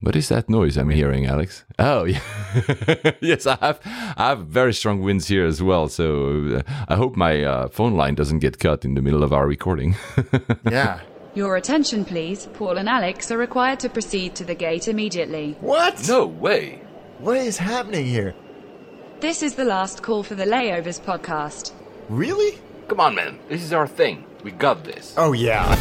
What is that noise I'm hearing, Alex? Oh, yeah. yes, I have. I have very strong winds here as well. So uh, I hope my uh, phone line doesn't get cut in the middle of our recording. Yeah. Your attention, please. Paul and Alex are required to proceed to the gate immediately. What? no way. What is happening here? This is the last call for the Layovers podcast. Really? Come on, man. This is our thing. We got this. Oh, yeah.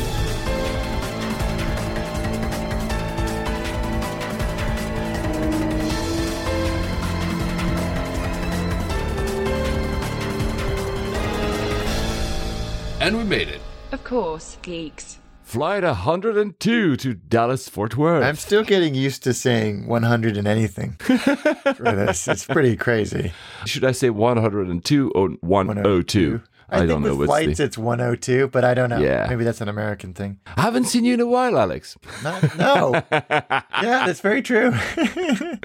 And we made it. Of course, geeks. Flight 102 to Dallas Fort Worth. I'm still getting used to saying 100 and anything for this. It's pretty crazy. Should I say 102 or 102? I, think don't know with flights the. it's 102, but I don't know. Yeah. Maybe that's an American thing. I haven't seen you in a while, Alex. No. no. yeah, that's very true.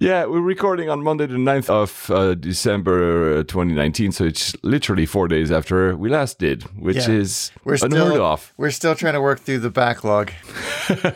Yeah, we're recording on Monday, the 9th of uh, December uh, 2019. So it's literally four days after we last did, which Yeah. is We're unheard still of. we're still trying to work through the backlog.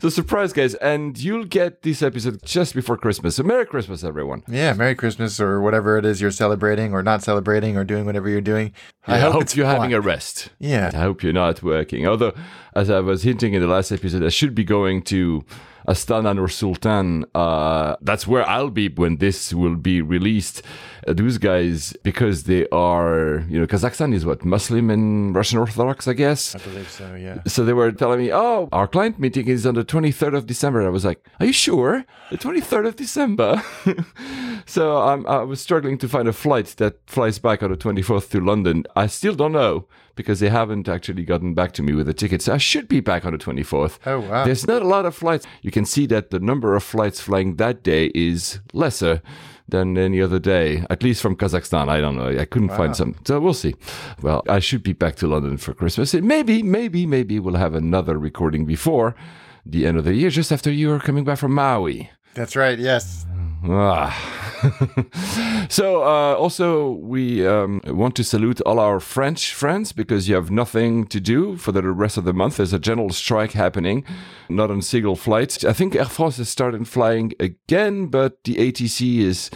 So surprise, guys, and you'll get this episode just before Christmas. So Merry Christmas, everyone. Yeah, Merry Christmas or whatever it is you're celebrating or not celebrating or doing whatever you're doing. I hope, it's you're fun. having a rest. Yeah. I hope you're not working. Although, as I was hinting in the last episode, I should be going to Astana or Sultan. Uh, that's where I'll be when this will be released. Uh, those guys, because they are, you know, Kazakhstan is what Muslim and Russian Orthodox, I guess. I believe so, yeah. So they were telling me, "Oh, our client meeting is on the 23rd of December." I was like, "Are you sure? The 23rd of December?" so I'm, I was struggling to find a flight that flies back on the 24th to London. I still don't know because they haven't actually gotten back to me with the tickets. I should be back on the 24th. Oh, wow. There's not a lot of flights. You can see that the number of flights flying that day is lesser than any other day, at least from Kazakhstan. I don't know. I couldn't find some. So we'll see. Well, I should be back to London for Christmas. And maybe, maybe, maybe we'll have another recording before the end of the year, just after you are coming back from Maui. That's right, yes. Ah. so uh, also we um, want to salute all our French friends because you have nothing to do for the rest of the month. There's a general strike happening, not on single flights. I think Air France has started flying again, but the ATC is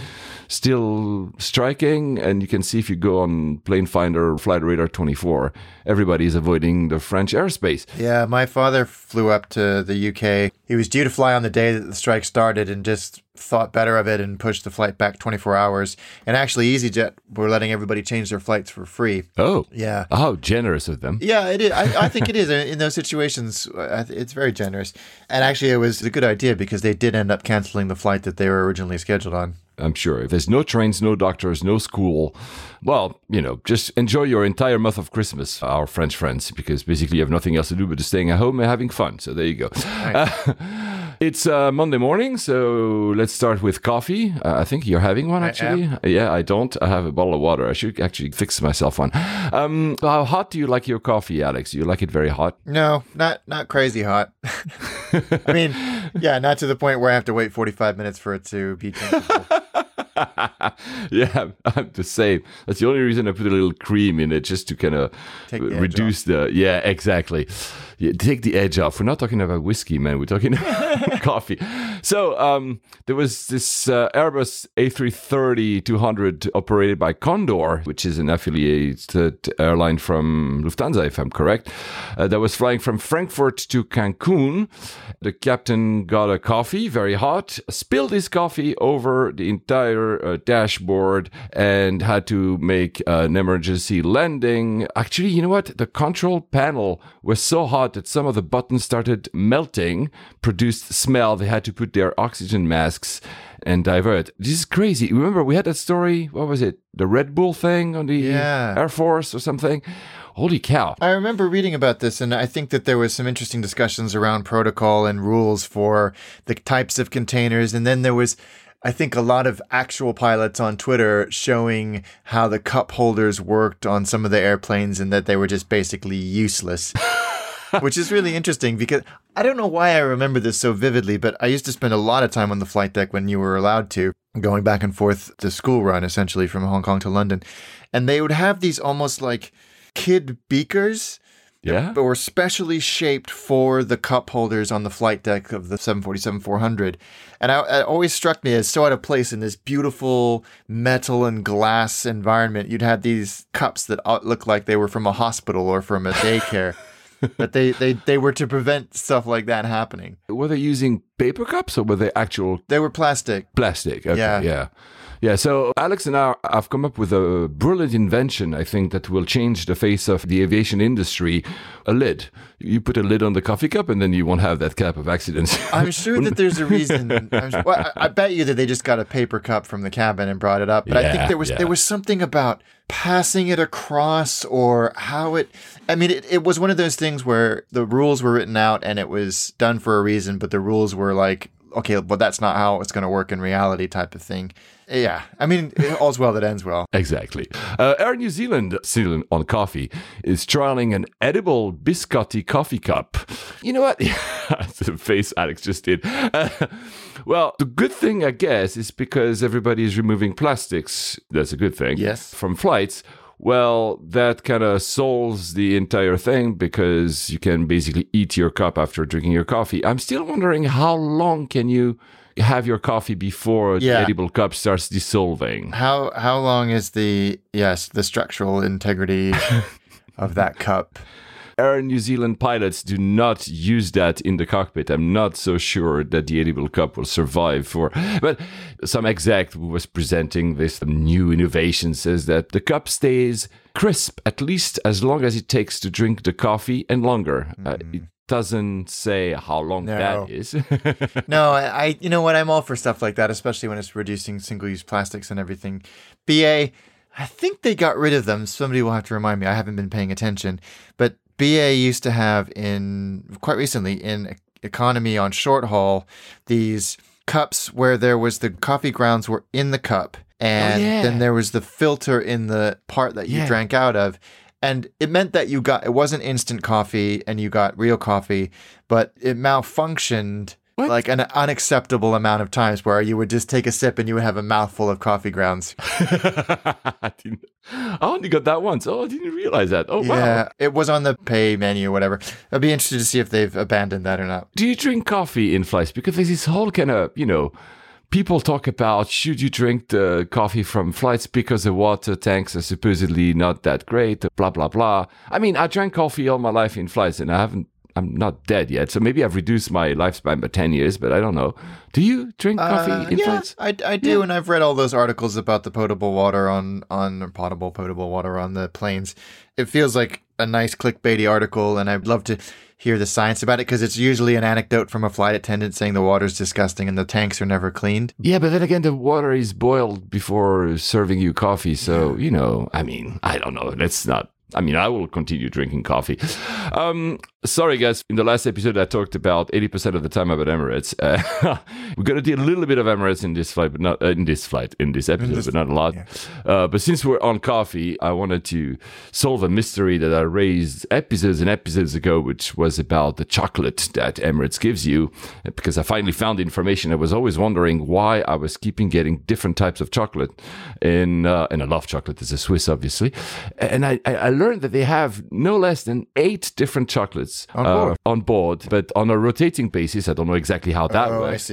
still striking. And you can see if you go on Plane Finder, Flight Radar 24, everybody is avoiding the French airspace. Yeah, my father flew up to the UK. He was due to fly on the day that the strike started and just thought better of it and pushed the flight back 24 hours. And actually, EasyJet were letting everybody change their flights for free. Oh, Yeah. how generous of them. Yeah, it is. I, I think it is in those situations. It's very generous, and actually, it was a good idea because they did end up canceling the flight that they were originally scheduled on. I'm sure. If there's no trains, no doctors, no school, well, you know, just enjoy your entire month of Christmas, our French friends, because basically you have nothing else to do but just staying at home and having fun. So there you go. Uh, it's uh, Monday morning, so let's start with coffee. Uh, I think you're having one, I actually. Yeah, I don't. I have a bottle of water. I should actually fix myself one. Um, how hot do you like your coffee, Alex? You like it very hot? No, not not crazy hot. I mean, yeah, not to the point where I have to wait 45 minutes for it to be drinkable. yeah, I'm the same. That's the only reason I put a little cream in it, just to kind of Take the edge reduce the. Yeah, exactly. Yeah, take the edge off. We're not talking about whiskey, man. We're talking about coffee. So um, there was this uh, Airbus A330-200 operated by Condor, which is an affiliated airline from Lufthansa, if I'm correct, uh, that was flying from Frankfurt to Cancun. The captain got a coffee, very hot, spilled his coffee over the entire uh, dashboard and had to make an emergency landing. Actually, you know what? The control panel was so hot that some of the buttons started melting, produced smell. They had to put their oxygen masks and divert. This is crazy. Remember, we had that story. What was it? The Red Bull thing on the Yeah. Air Force or something. Holy cow! I remember reading about this, and I think that there was some interesting discussions around protocol and rules for the types of containers. And then there was, I think, a lot of actual pilots on Twitter showing how the cup holders worked on some of the airplanes and that they were just basically useless. Which is really interesting because I don't know why I remember this so vividly, but I used to spend a lot of time on the flight deck when you were allowed to, going back and forth to school run essentially from Hong Kong to London. And they would have these almost like kid beakers Yeah. but were specially shaped for the cup holders on the flight deck of the 747 400. And I, it always struck me as so out of place in this beautiful metal and glass environment. You'd have these cups that uh, looked like they were from a hospital or from a daycare. but they, they, they were to prevent stuff like that happening. Were they using paper cups or were they actual They were plastic. plastic? Okay, Yeah. yeah. Yeah, so Alex and I have come up with a brilliant invention, I think, that will change the face of the aviation industry. A lid. You put a lid on the coffee cup and then you won't have that cap of accidents. I'm sure that there's a reason. I'm su- well, I, I bet you that they just got a paper cup from the cabin and brought it up. But I think there was yeah. there was something about passing it across or how it. I mean, it, it was one of those things where the rules were written out and it was done for a reason, but the rules were like, okay, but that's not how it's going to work in reality, type of thing. Yeah, I mean, all's well that ends well. Exactly. Uh, Air New Zealand, still on coffee, is trialing an edible biscotti coffee cup. You know what? the face Alex just did. Uh, well, the good thing, I guess, is because everybody is removing plastics. That's a good thing. Yes. From flights. Well, that kind of solves the entire thing because you can basically eat your cup after drinking your coffee. I'm still wondering how long can you have your coffee before Yeah. the edible cup starts dissolving? How how long is the yes the structural integrity of that cup? Air New Zealand pilots do not use that in the cockpit. I'm not so sure that the edible cup will survive for. But some exec who was presenting this new innovation says that the cup stays crisp at least as long as it takes to drink the coffee and longer. Uh, it doesn't say how long No. that is. No, I, I, you know what? I'm all for stuff like that, especially when it's reducing single-use plastics and everything. BA, I think they got rid of them. Somebody will have to remind me. I haven't been paying attention, but BA used to have in quite recently in economy on short haul these cups where there was the coffee grounds were in the cup, oh, and yeah. then there was the filter in the part that you Yeah. drank out of. And it meant that you got it wasn't instant coffee and you got real coffee, but it malfunctioned What? like an unacceptable amount of times where you would just take a sip and you would have a mouthful of coffee grounds. I, I only got that once. Oh, I didn't realize that. Oh, wow. Yeah, it was on the pay menu or whatever. I'd be interested to see if they've abandoned that or not. Do you drink coffee in flights? Because there's this whole kind of, you know, people talk about should you drink the coffee from flights because the water tanks are supposedly not that great, blah, blah, blah. I mean, I drank coffee all my life in flights and I haven't, I'm not dead yet. So maybe I've reduced my lifespan by 10 years, but I don't know. Do you drink coffee Uh, yeah? I, I do, and I've read all those articles about the potable water on on potable potable water on the planes. It feels like a nice clickbaity article, and I'd love to hear the science about it because it's usually an anecdote from a flight attendant saying the water's disgusting and the tanks are never cleaned. Yeah, but then again, the water is boiled before serving you coffee. So, you know, I mean, I don't know. Let's not. I mean, I will continue drinking coffee. Um, sorry, guys. In the last episode, I talked about 80% of the time about Emirates. Uh, we're going to do a little bit of Emirates in this flight, but not uh, in this flight, in this episode, but not a lot. Uh, but since we're on coffee, I wanted to solve a mystery that I raised episodes and episodes ago, which was about the chocolate that Emirates gives you. Because I finally found the information. I was always wondering why I was keeping getting different types of chocolate. And, uh, and I love chocolate as a Swiss, obviously. And I I learned that they have no less than eight different chocolates On uh, board. on board, but on a rotating basis. I don't know exactly how that Oh, works.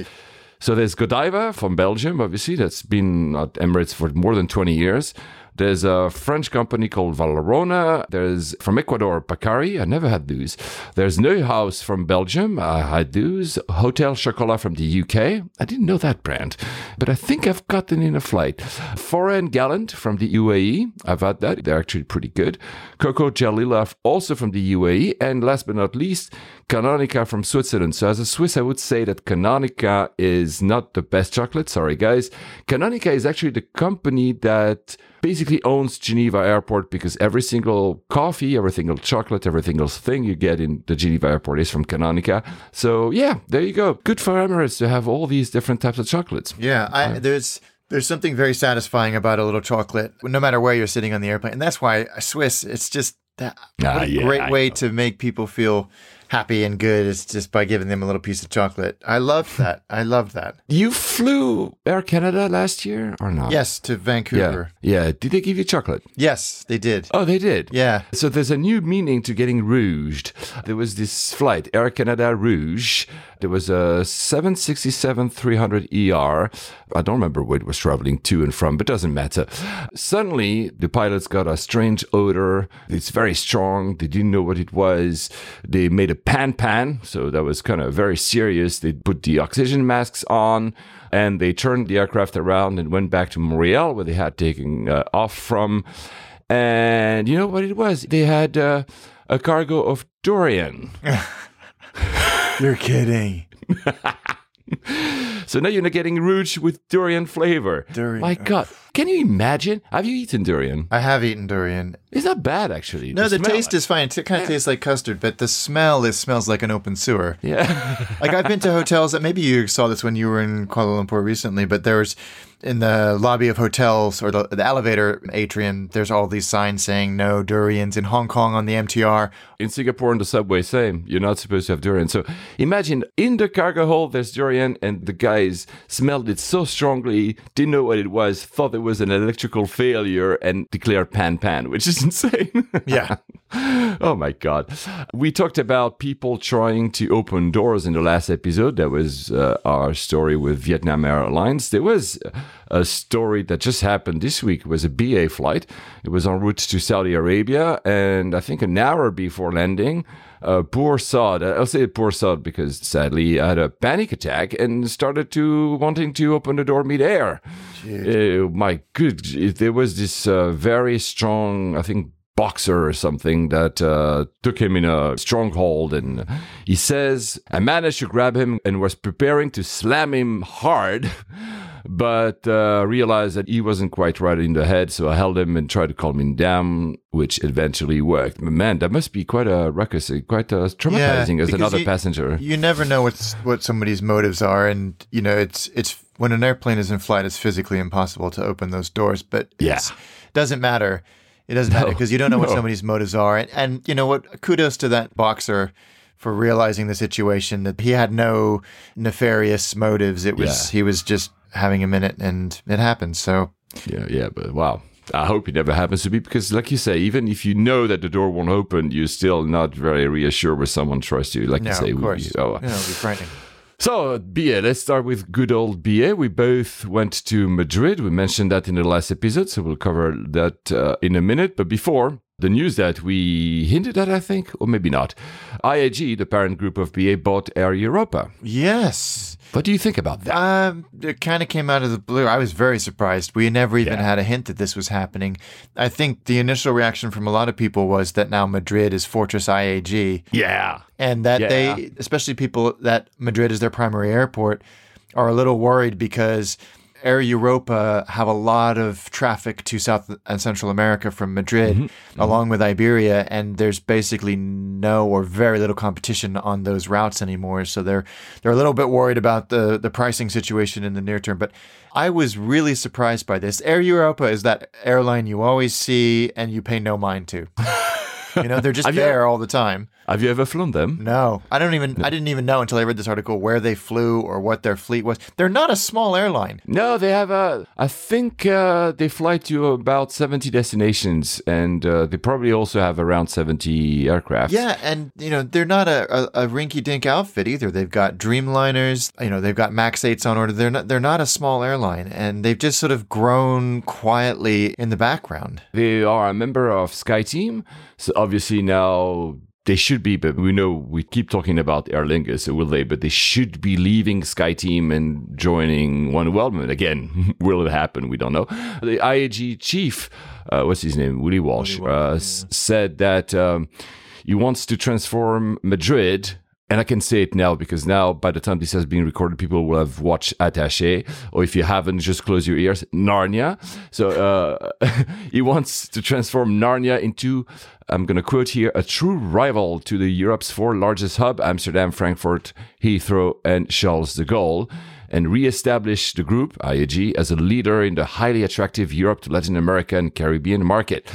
So there's Godiva from Belgium, obviously, that's been at Emirates for more than 20 years. There's a French company called Valrhona. There's from Ecuador, Pacari. I never had those. There's Neuhaus from Belgium. I had those. Hotel Chocolat from the UK. I didn't know that brand, but I think I've gotten in a flight. Forrey & Galland from the UAE. I've had that. They're actually pretty good. Coco Jalila also from the UAE. And last but not least, Canonica from Switzerland. So as a Swiss, I would say that Canonica is not the best chocolate. Sorry, guys. Canonica is actually the company that basically owns Geneva Airport because every single coffee, every single chocolate, every single thing you get in the Geneva Airport is from Canonica. So yeah, there you go. Good for Emirates to have all these different types of chocolates. Yeah, I, there's there's something very satisfying about a little chocolate, no matter where you're sitting on the airplane, and that's why Swiss. It's just that Ah, what a yeah, great I way know. to make people feel happy and good is just by giving them a little piece of chocolate. I loved that. I loved that. You flew Air Canada last year or not? Yes, to Yeah. Vancouver. Yeah. Did they give you chocolate? Yes, they did. Oh, they did. Yeah. So there's a new meaning to getting rouged. There was this flight, Air Canada Rouge. There was a 767 300 ER. I don't remember where it was traveling to and from, but doesn't matter. Suddenly, the pilots got a strange odor. It's very strong. They didn't know what it was. They made a pan pan, so that was kind of very serious. They put the oxygen masks on and they turned the aircraft around and went back to Montreal, where they had taken uh, off from. And you know what it was? They had uh, a cargo of durian. You're kidding. So now you're not getting rouge with durian flavor. Durian. My God. Can you imagine? Have you eaten durian? I have eaten durian. It's not bad, actually. No, the smell- taste is fine. It kind of tastes like custard, but the smell is smells like an open sewer. Yeah. Like I've been to hotels that maybe you saw this when you were in Kuala Lumpur recently, but there's in the lobby of hotels or the, the elevator atrium, there's all these signs saying no durians. In Hong Kong on the MTR, in Singapore on the subway, same. You're not supposed to have durian. So imagine in the cargo hold there's durian, and the guys smelled it so strongly, didn't know what it was, thought it was an electrical failure, and declared pan pan, which is insane. yeah, oh my god. We talked about people trying to open doors in the last episode. That was uh, our story with vietnam airlines. There was a story that just happened this week. It was a ba flight. It was en route to saudi arabia and i think an hour before landing uh, poor Sod, I'll say poor Sod because sadly I had a panic attack and started to wanting to open the door mid-air. Uh, my good, there was this uh, very strong, I think, boxer or something that uh, took him in a stronghold and he says i managed to grab him and was preparing to slam him hard but uh, realized that he wasn't quite right in the head so i held him and tried to calm him down which eventually worked man that must be quite a ruckus quite uh, traumatizing as another you- passenger you never know what's what somebody's motives are, and you know it's it's when an airplane is in flight, it's physically impossible to open those doors. But Yeah. it's, doesn't matter. It doesn't matter because you don't know what somebody's motives are, and, and you know what? Kudos to that boxer for realizing the situation that he had no nefarious motives. It was Yeah. he was just having a minute, and it happened. So Yeah, yeah, but wow. I hope it never happens to me because, like you say, even if you know that the door won't open, you're still not very reassured when someone tries to. Like no, you say, of course, oh. you be frightening. So, BA, let's start with good old BA. We both went to Madrid. We mentioned that in the last episode, so we'll cover that uh, in a minute. But before, the news that we hinted at, I think, or maybe not. IAG, the parent group of BA, bought Air Europa. Yes. What do you think about that? Um, it kind of came out of the blue. I was very surprised. We never even Yeah. had a hint that this was happening. I think the initial reaction from a lot of people was that now Madrid is Fortress IAG, yeah. and that Yeah. they, especially people that Madrid is their primary airport, are a little worried because Air Europa have a lot of traffic to South and Central America from Madrid, Mm-hmm. along with Iberia, and there's basically no or very little competition on those routes anymore. So they're they're a little bit worried about the the pricing situation in the near term. But I was really surprised by this. Air Europa is that airline you always see and you pay no mind to. You know, they're just there all the time. Have you ever flown them? No, I don't even. I didn't even know until I read this article where they flew or what their fleet was. They're not a small airline. No, they have a. I think uh, they fly to about seventy destinations, and uh, they probably also have around seventy aircraft. Yeah, and you know they're not a, a, a rinky-dink outfit either. They've got Dreamliners. You know they've got Max Eights on order. They're not. They're not a small airline, and they've just sort of grown quietly in the background. they are a member of SkyTeam, so obviously now they should be. But we know we keep talking about Aer Lingus, so will they? But they should be leaving SkyTeam and joining oneworld again. will it happen? We don't know. The IAG chief, uh, what's his name, Willie Walsh, uh, s- said that um, he wants to transform Madrid. And I can say it now because now, by the time this has been recorded, people will have watched Attaché, or if you haven't, just close your ears. Narnia. So uh, he wants to transform Narnia into, I'm going to quote here, a true rival to the Europe's four largest hub: Amsterdam, Frankfurt, Heathrow, and Charles de Gaulle, and re-establish the group IAG as a leader in the highly attractive Europe to Latin America and Caribbean market.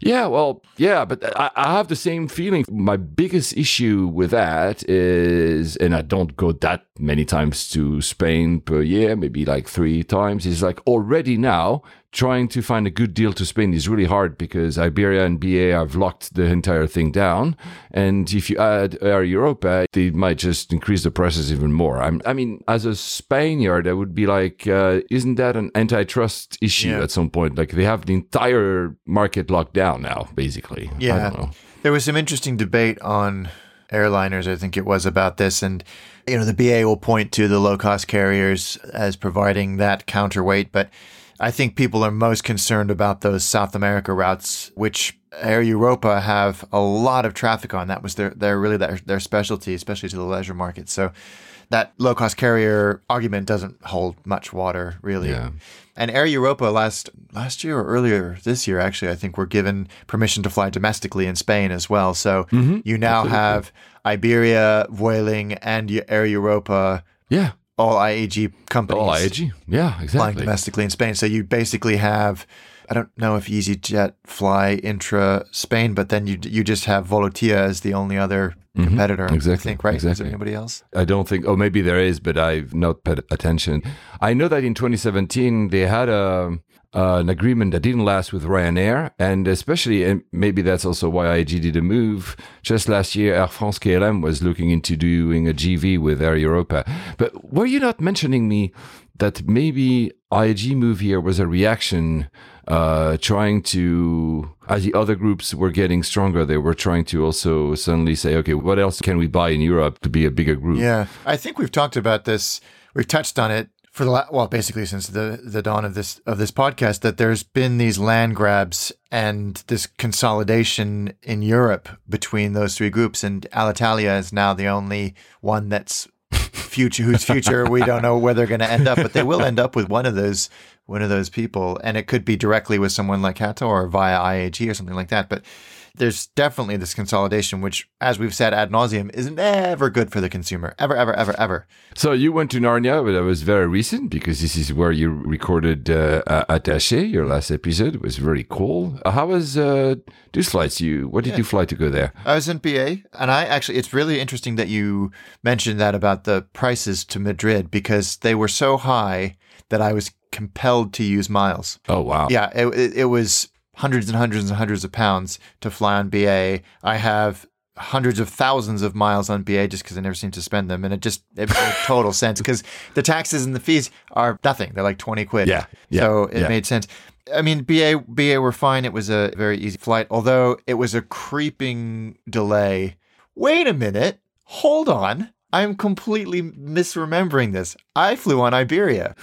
Yeah, well, yeah, but I, I have the same feeling. My biggest issue with that is, and I don't go that many times to Spain per year, maybe like three times, is like already now trying to find a good deal to Spain is really hard because Iberia and BA have locked the entire thing down. And if you add Air Europa, they might just increase the prices even more. I'm, i mean, as a Spaniard, I would be like, uh, isn't that an antitrust issue Yeah. at some point? Like they have the entire market locked down now, basically. I Yeah. don't know. There was some interesting debate on airliners, I think it was about this. And, you know, the BA will point to the low cost carriers as providing that counterweight. But I think people are most concerned about those South America routes, which Air Europa have a lot of traffic on. That was their, their really their, their specialty, especially to the leisure market. So that low cost carrier argument doesn't hold much water, really. Yeah. And Air Europa last last year or earlier this year, actually, I think were given permission to fly domestically in Spain as well. So Mm-hmm. you now have Iberia, Vueling, and Air Europa, Yeah. All IAG companies All IAG. Yeah, exactly. flying domestically in Spain. So you basically have. I don't know if EasyJet fly intra Spain, but then you you just have Volotea as the only other competitor. I Mm-hmm. Exactly, think, right? Is exactly. there anybody else? I don't think. Oh, maybe there is, but I've not paid attention. I know that in 2017 they had a uh, an agreement that didn't last with Ryanair, and especially, and maybe that's also why IAG did a move. Just last year, Air France KLM was looking into doing a JV with Air Europa. But were you not mentioning me that maybe IAG move here was a reaction? Uh, trying to, as the other groups were getting stronger, they were trying to also suddenly say, okay, what else can we buy in Europe to be a bigger group? Yeah, I think we've talked about this. We've touched on it for the la- well, basically since the the dawn of this of this podcast. That there's been these land grabs and this consolidation in Europe between those three groups, and Alitalia is now the only one that's future whose future we don't know where they're going to end up, but they will end up with one of those one of those people, and it could be directly with someone like Hato or via IAG or something like that. But there's definitely this consolidation, which, as we've said ad nauseum, is never good for the consumer. Ever, ever, ever, ever. So you went to Narnia, but that was very recent because this is where you recorded uh, Attaché, your last episode. It was very cool. Uh, how was uh, flights? You what did you fly to go there? I was in BA, and I actually, it's really interesting that you mentioned that about the prices to Madrid because they were so high that I was compelled to use miles. Oh wow! Yeah, it, it, it was hundreds and hundreds and hundreds of pounds to fly on BA. I have hundreds of thousands of miles on BA just because I never seem to spend them, and it just it made total sense because the taxes and the fees are nothing. They're like twenty quid. Yeah, yeah, so it yeah. made sense. I mean, BA BA were fine. It was a very easy flight, although it was a creeping delay. Wait a minute, hold on. I'm completely misremembering this. I flew on Iberia.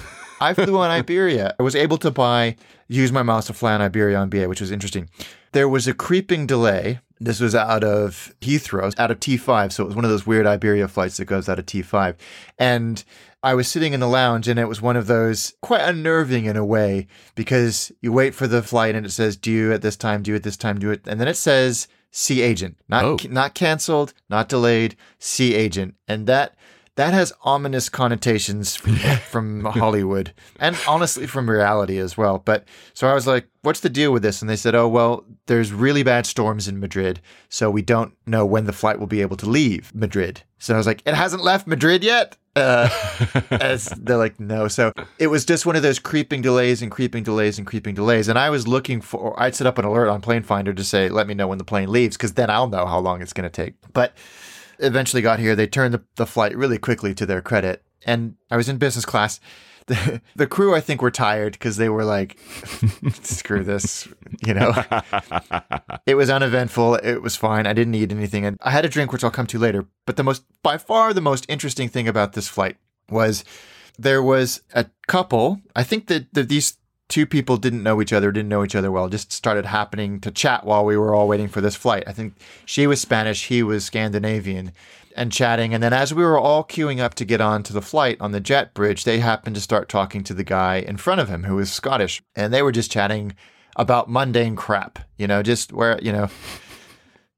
I flew on Iberia. I was able to buy, use my miles to fly on Iberia on BA, which was interesting. There was a creeping delay. This was out of Heathrow, out of T5. So it was one of those weird Iberia flights that goes out of T5. And I was sitting in the lounge and it was one of those quite unnerving in a way because you wait for the flight and it says due at this time, due at this time, due it. And then it says C agent, not, Oh. not canceled, not delayed, C agent. And that, that has ominous connotations from, from Hollywood and honestly from reality as well. But so I was like, what's the deal with this? And they said, oh, well, there's really bad storms in Madrid. So we don't know when the flight will be able to leave Madrid. So I was like, it hasn't left Madrid yet. Uh, as they're like, no. So it was just one of those creeping delays and creeping delays and creeping delays. And I was looking for, I'd set up an alert on Plane Finder to say, let me know when the plane leaves, because then I'll know how long it's going to take. But eventually got here. They turned the, the flight really quickly to their credit. And I was in business class. The, the crew, I think, were tired because they were like, screw this, you know. it was uneventful. It was fine. I didn't need anything. And I had a drink, which I'll come to later. But the most, by far, the most interesting thing about this flight was there was a couple. I think that, that these two people didn't know each other, didn't know each other well, just started happening to chat while we were all waiting for this flight. I think she was Spanish, he was Scandinavian, and chatting. And then as we were all queuing up to get onto the flight on the jet bridge, they happened to start talking to the guy in front of him who was Scottish. And they were just chatting about mundane crap, you know, just where, you know,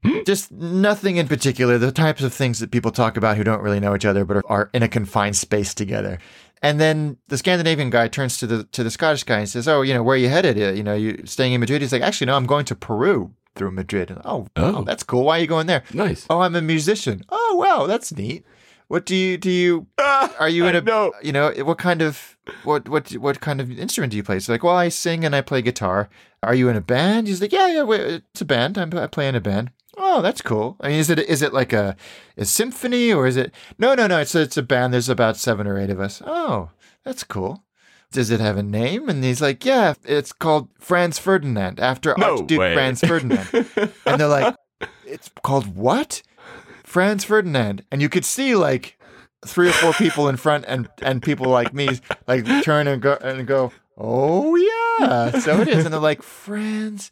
hmm? just nothing in particular, the types of things that people talk about who don't really know each other but are, are in a confined space together. And then the Scandinavian guy turns to the to the Scottish guy and says, "Oh, you know, where are you headed? You know, you staying in Madrid?" He's like, "Actually, no, I'm going to Peru through Madrid." And, oh, Oh. oh, that's cool. Why are you going there? Nice. Oh, I'm a musician. Oh, wow, that's neat. What do you do? You are you in a know. you know what kind of what what what kind of instrument do you play? So like, well, I sing and I play guitar. Are you in a band? He's like, yeah, yeah, it's a band. I'm, I play in a band. Oh, that's cool. I mean, is it is it like a, a symphony or is it? No, no, no. It's a, it's a band. There's about seven or eight of us. Oh, that's cool. Does it have a name? And he's like, yeah, it's called Franz Ferdinand after No Archduke way. Franz Ferdinand. and they're like, it's called what? Franz Ferdinand. And you could see like three or four people in front and and people like me like turn and go and go, oh yeah, so it is. And they're like, Franz.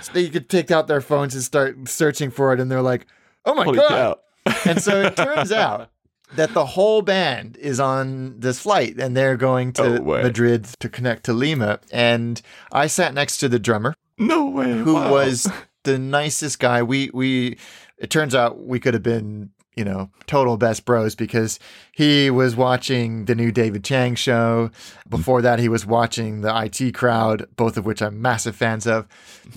So they could take out their phones and start searching for it, and they're like, oh my Holy god. And so it turns out that the whole band is on this flight and they're going to oh, No. Madrid to connect to Lima. And I sat next to the drummer No way. who Wow. was the nicest guy. We we it turns out we could have been, you know, total best bros because he was watching the new David Chang show. Mm-hmm. Before that he was watching the IT crowd, both of which I'm massive fans of.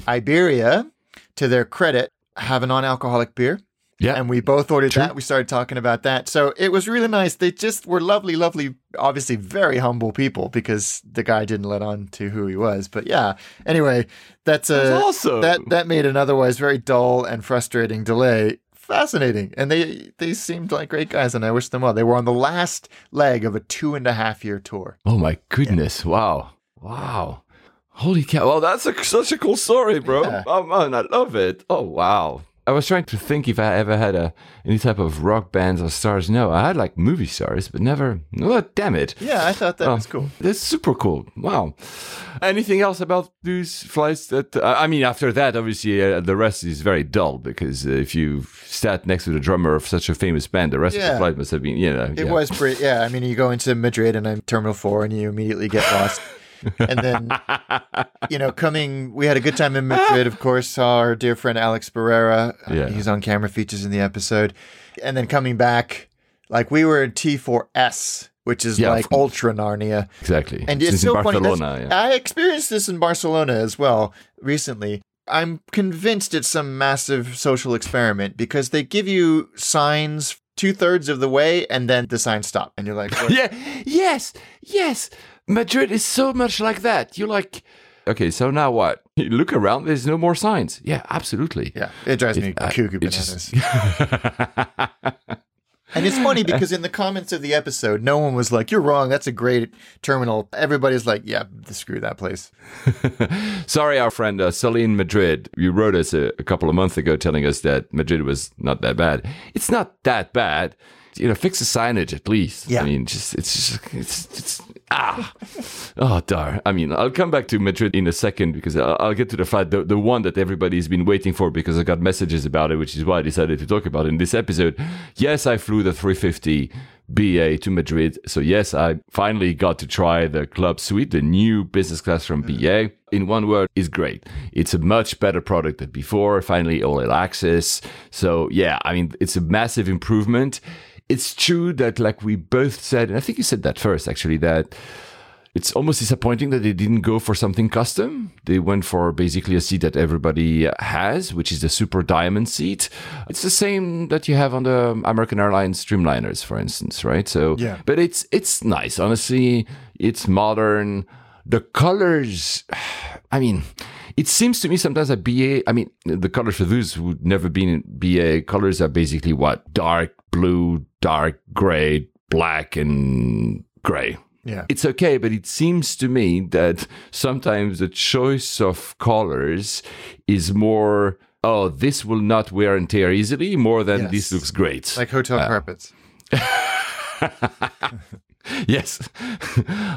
Iberia, to their credit, have a non-alcoholic beer. Yeah. And we both ordered True. that. We started talking about that. So it was really nice. They just were lovely, lovely, obviously very humble people because the guy didn't let on to who he was. But yeah. Anyway, that's a That's awesome. that that made an otherwise very dull and frustrating delay fascinating. And they they seemed like great guys and I wish them well. They were on the last leg of a two and a half year tour. Oh my goodness! Wow, wow, holy cow! Well, that's a, such a cool story, bro. Yeah. Oh man, I love it. Oh wow. I was trying to think if I ever had a any type of rock bands or stars. No, I had like movie stars, but never. Oh, damn it! Yeah, I thought that Oh, was cool. That's super cool. Wow. Anything else about these flights? That uh, I mean, after that, obviously, uh, the rest is very dull because uh, if you sat next to the drummer of such a famous band, the rest of the flight must have been, you know, It yeah. was pretty. Yeah, I mean, you go into Madrid and I'm Terminal Four, and you immediately get lost. and then, you know, coming, we had a good time in Madrid. Of course, saw our dear friend Alex Barrera. Uh, Yeah. he's on camera features in the episode. And then coming back, like we were in T4S, which is Yeah, like from- ultra Narnia. exactly. And it's in so funny. Yeah. I experienced this in Barcelona as well recently. I'm convinced it's some massive social experiment because they give you signs two thirds of the way and then the signs stop. And you're like, what? yeah yes yes madrid is so much like that you're like okay so now what you look around there's no more signs yeah absolutely yeah, it drives me I- cuckoo bananas. just- And it's funny because in the comments of the episode, no one was like, "You're wrong. That's a great terminal." Everybody's like, "Yeah, screw that place." sorry our friend uh, Sully in madrid you wrote us a, a couple of months ago telling us that madrid was not that bad it's not that bad you know fix the signage at least Yeah. i mean just it's just it's it's ah oh darn i mean i'll come back to madrid in a second because i'll, I'll get to the flight the, the one that everybody's been waiting for because i got messages about it which is why i decided to talk about it in this episode yes i flew the 350 BA to Madrid. So yes, I finally got to try the club suite, the new business class from BA. In one word, is great. It's a much better product than before. Finally, all access. So yeah, I mean, it's a massive improvement. It's true that, like we both said, and I think you said that first, actually, that it's almost disappointing that they didn't go for something custom. They went for basically a seat that everybody has, which is the Super Diamond seat. It's the same that you have on the American Airlines Dreamliners, for instance, right? So, Yeah. but it's it's nice. Honestly, it's modern. The colors, I mean, it seems to me sometimes that BA, I mean, the colors for those who've never been in BA, colors are basically what? Dark blue, dark gray, black, and gray Yeah, it's okay, but it seems to me that sometimes the choice of colors is more, oh, this will not wear and tear easily, more than Yes. this looks great. like hotel uh, carpets. yes.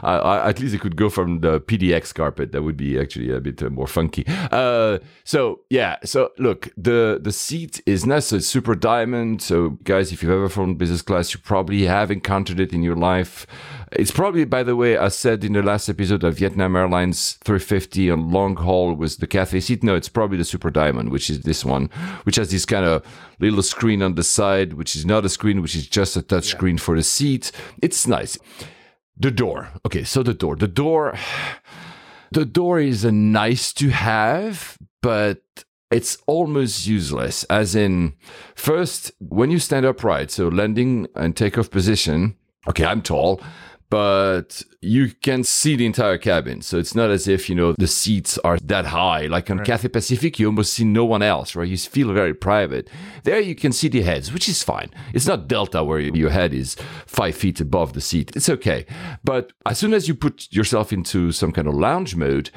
I, I, at least it could go from the PDX carpet. That would be actually a bit uh, more funky. Uh, so, yeah. So, look, the, the seat is nice. So it's super diamond. So, guys, if you've ever flown business class, you probably have encountered it in your life. It's probably, by the way, I said in the last episode of Vietnam Airlines 350 on long haul was the cafe seat. No, it's probably the super diamond, which is this one, which has this kind of little screen on the side, which is not a screen, which is just a touch screen for the seat. It's nice. The door. Okay, so the door. The door. The door is a nice to have, but it's almost useless. As in, first, when you stand upright, so landing and takeoff position, okay, I'm tall, but you can see the entire cabin. So it's not as if, you know, the seats are that high. Like on right. Cathay Pacific, you almost see no one else, right? You feel very private. There you can see the heads, which is fine. It's not Delta where your head is five feet above the seat. It's okay. But as soon as you put yourself into some kind of lounge mode,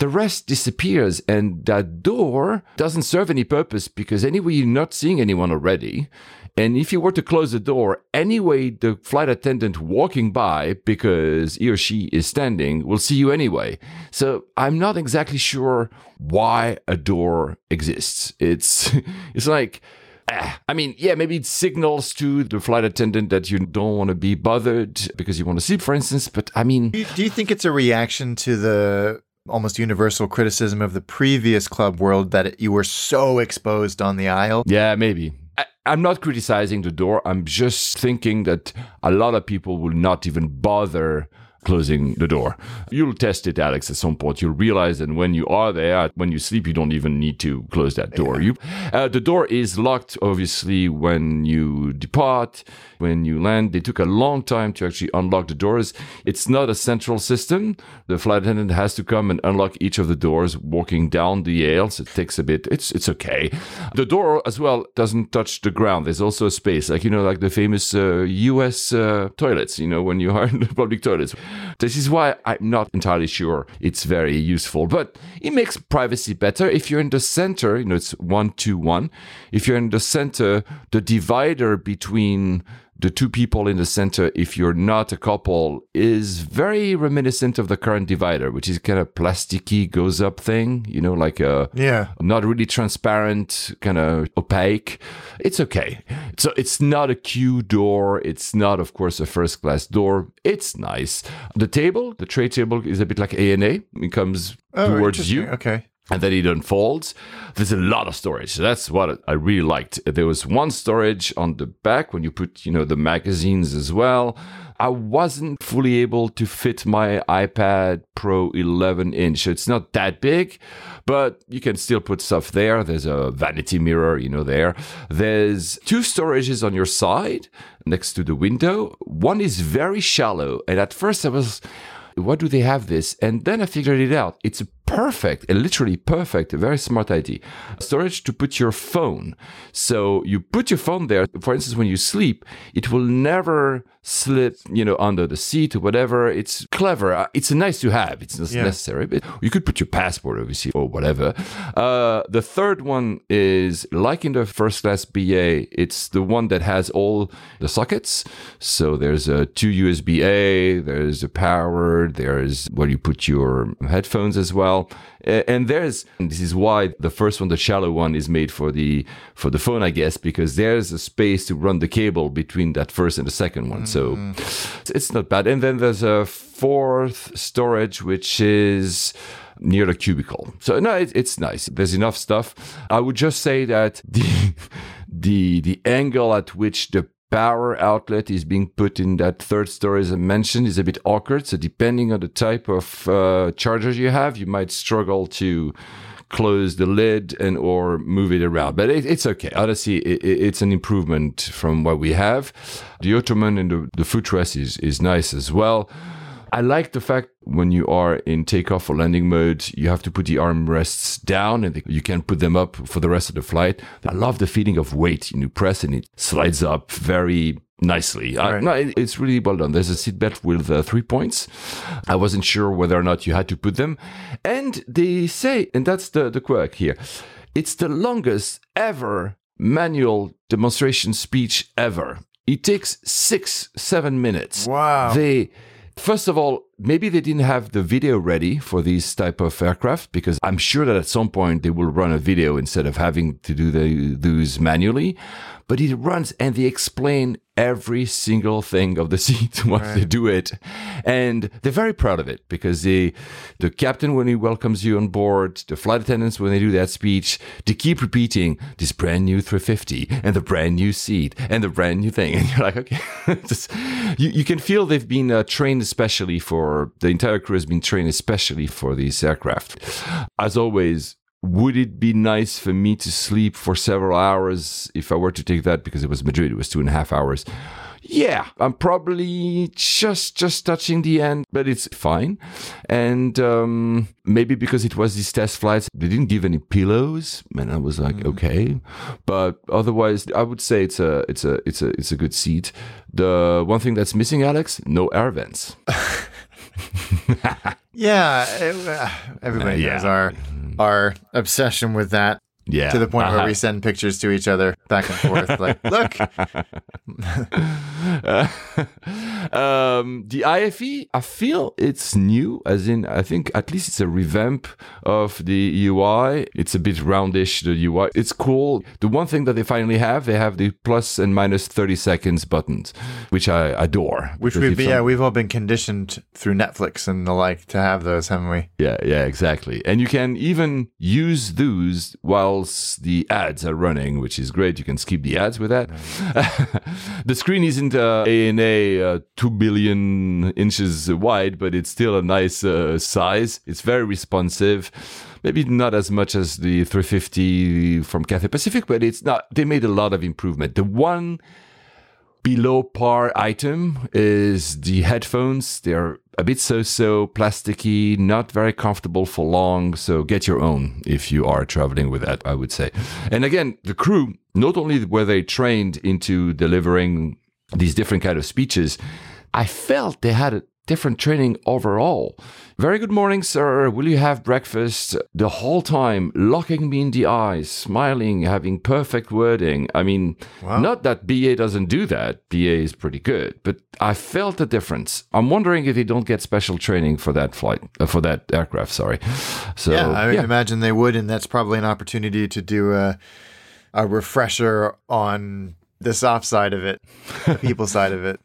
the rest disappears and that door doesn't serve any purpose because anyway you're not seeing anyone already and if you were to close the door anyway the flight attendant walking by because he or she is standing will see you anyway so i'm not exactly sure why a door exists it's it's like eh, I mean, yeah, maybe it signals to the flight attendant that you don't want to be bothered because you want to sleep, for instance. But I mean, do you think it's a reaction to the almost universal criticism of the previous club world that you were so exposed on the aisle. Yeah, maybe. I, am not criticizing the door. I'm just thinking that a lot of people will not even bother closing the door. You'll test it, Alex, at some point. You'll realize that when you are there, when you sleep, you don't even need to close that door. You, uh, the door is locked, obviously, when you depart, when you land. They took a long time to actually unlock the doors. It's not a central system. The flight attendant has to come and unlock each of the doors, walking down the aisles. It takes a bit. It's it's okay. The door as well doesn't touch the ground. There's also a space, like you know, like the famous uh, U.S. Uh, toilets. You know, when you are in the public toilets this is why I'm not entirely sure it's very useful, but it makes privacy better. If you're in the center, you know, it's one to one. If you're in the center, the divider between the two people in the center, if you're not a couple, is very reminiscent of the current divider, which is kind of plasticky goes up thing, you know, like a yeah, not really transparent, kind of opaque. It's okay. So it's not a queue door. It's not, of course, a first class door. It's nice. The table, the tray table, is a bit like ANA. It comes oh, towards you. Okay and then it unfolds. There's a lot of storage. That's what I really liked. There was one storage on the back when you put, you know, the magazines as well. I wasn't fully able to fit my iPad Pro 11 inch. So it's not that big, but you can still put stuff there. There's a vanity mirror, you know, there. There's two storages on your side next to the window. One is very shallow. And at first I was, what do they have this? And then I figured it out. It's a perfect, literally perfect, a very smart idea. Storage to put your phone. So you put your phone there. For instance, when you sleep, it will never slip, you know, under the seat or whatever. It's clever. Uh, it's nice to have. It's not yeah. necessary, but you could put your passport, obviously, or whatever. Uh, the third one is like in the first class BA. It's the one that has all the sockets. So there's a two USB A. There's a power. There's where you put your headphones as well well. And there's and this is why the first one, the shallow one, is made for the for the phone, I guess, because there's a space to run the cable between that first and the second one. Mm-hmm. So it's not bad. And then there's a fourth storage, which is near the cubicle. So no, it, it's nice. There's enough stuff. I would just say that the the the angle at which the power outlet is being put in that third story, as I mentioned, is a bit awkward. So depending on the type of uh, charger you have, you might struggle to close the lid and or move it around. But it, it's okay. Honestly, it, it's an improvement from what we have. The ottoman and the, the footrest is, is nice as well. I like the fact when you are in takeoff or landing mode, you have to put the armrests down and you can put them up for the rest of the flight. I love the feeling of weight. You press and it slides up very nicely. Right. Uh, no, it's really well done. There's a seatbelt with uh, three points. I wasn't sure whether or not you had to put them. And they say, and that's the, the quirk here, it's the longest ever manual demonstration speech ever. It takes six, seven minutes. Wow. They First of all, maybe they didn't have the video ready for these type of aircraft because I'm sure that at some point they will run a video instead of having to do the, those manually. But it runs and they explain every single thing of the seat once right. they do it. And they're very proud of it because they, the captain, when he welcomes you on board, the flight attendants, when they do that speech, they keep repeating this brand new 350 and the brand new seat and the brand new thing. And you're like, okay, Just, you, you can feel they've been uh, trained especially for, the entire crew has been trained especially for these aircraft. As always, would it be nice for me to sleep for several hours if I were to take that because it was Madrid, it was two and a half hours. Yeah, I'm probably just just touching the end, but it's fine. And um, maybe because it was these test flights, they didn't give any pillows, and I was like, mm. okay. But otherwise, I would say it's a it's a it's a it's a good seat. The one thing that's missing, Alex, no air vents. yeah, it, uh, everybody uh, yeah. knows our our obsession with that. Yeah. To the point uh-huh. where we send pictures to each other back and forth, like, look. um, the IFE, I feel it's new, as in, I think at least it's a revamp of the UI. It's a bit roundish, the UI. It's cool. The one thing that they finally have, they have the plus and minus 30 seconds buttons, which I adore. Which we've, yeah, we've all been conditioned through Netflix and the like to have those, haven't we? Yeah, yeah, exactly. And you can even use those while the ads are running, which is great. You can skip the ads with that. the screen isn't uh, ANA uh, 2 billion inches wide, but it's still a nice uh, size. It's very responsive. Maybe not as much as the 350 from Cathay Pacific, but it's not. They made a lot of improvement. The one below par item is the headphones. They're a bit so-so, plasticky, not very comfortable for long. So get your own if you are traveling with that, I would say. And again, the crew, not only were they trained into delivering these different kind of speeches, I felt they had different training overall. Very good morning, sir. Will you have breakfast? The whole time, looking me in the eyes, smiling, having perfect wording. I mean, wow. not that BA doesn't do that. BA is pretty good, but I felt the difference. I'm wondering if they don't get special training for that flight, uh, for that aircraft. Sorry. So yeah, I yeah. imagine they would, and that's probably an opportunity to do a a refresher on the soft side of it, the people side of it.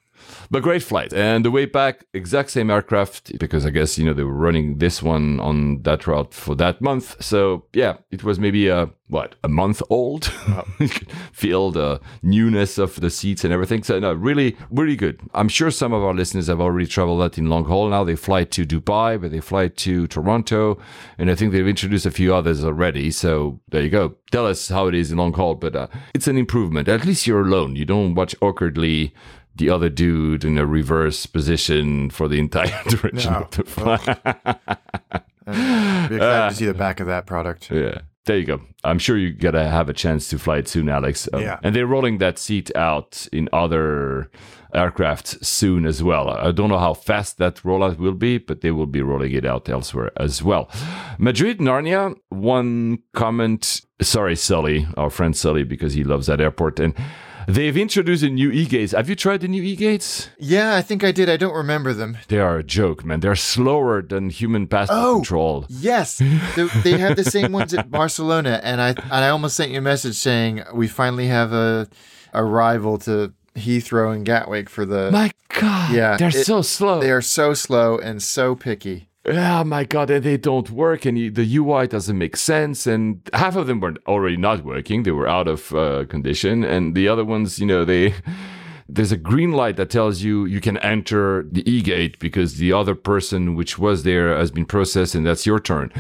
But great flight. And the way back, exact same aircraft, because I guess, you know, they were running this one on that route for that month. So yeah, it was maybe a, what, a month old? feel the newness of the seats and everything. So no, really, really good. I'm sure some of our listeners have already traveled that in long haul. Now they fly to Dubai, but they fly to Toronto. And I think they've introduced a few others already. So there you go. Tell us how it is in long haul, but uh, it's an improvement. At least you're alone. You don't watch awkwardly the other dude in a reverse position for the entire direction no. of the flight. be excited to see the back of that product. Yeah. There you go. I'm sure you're gonna have a chance to fly it soon, Alex. Um, yeah. And they're rolling that seat out in other aircraft soon as well. I don't know how fast that rollout will be, but they will be rolling it out elsewhere as well. Madrid, Narnia, one comment. Sorry, Sully, our friend Sully, because he loves that airport. And They've introduced a new e-gates. Have you tried the new e-gates? Yeah, I think I did. I don't remember them. They are a joke, man. They're slower than human passport oh, control. Yes, they, they have the same ones at Barcelona, and I and I almost sent you a message saying we finally have a a rival to Heathrow and Gatwick for the. My God, yeah, they're it, so slow. They are so slow and so picky oh my god and they don't work and the ui doesn't make sense and half of them were already not working. They were out of uh, condition and the other ones you know they there's a green light that tells you you can enter the e-gate because the other person which was there has been processed and that's your turn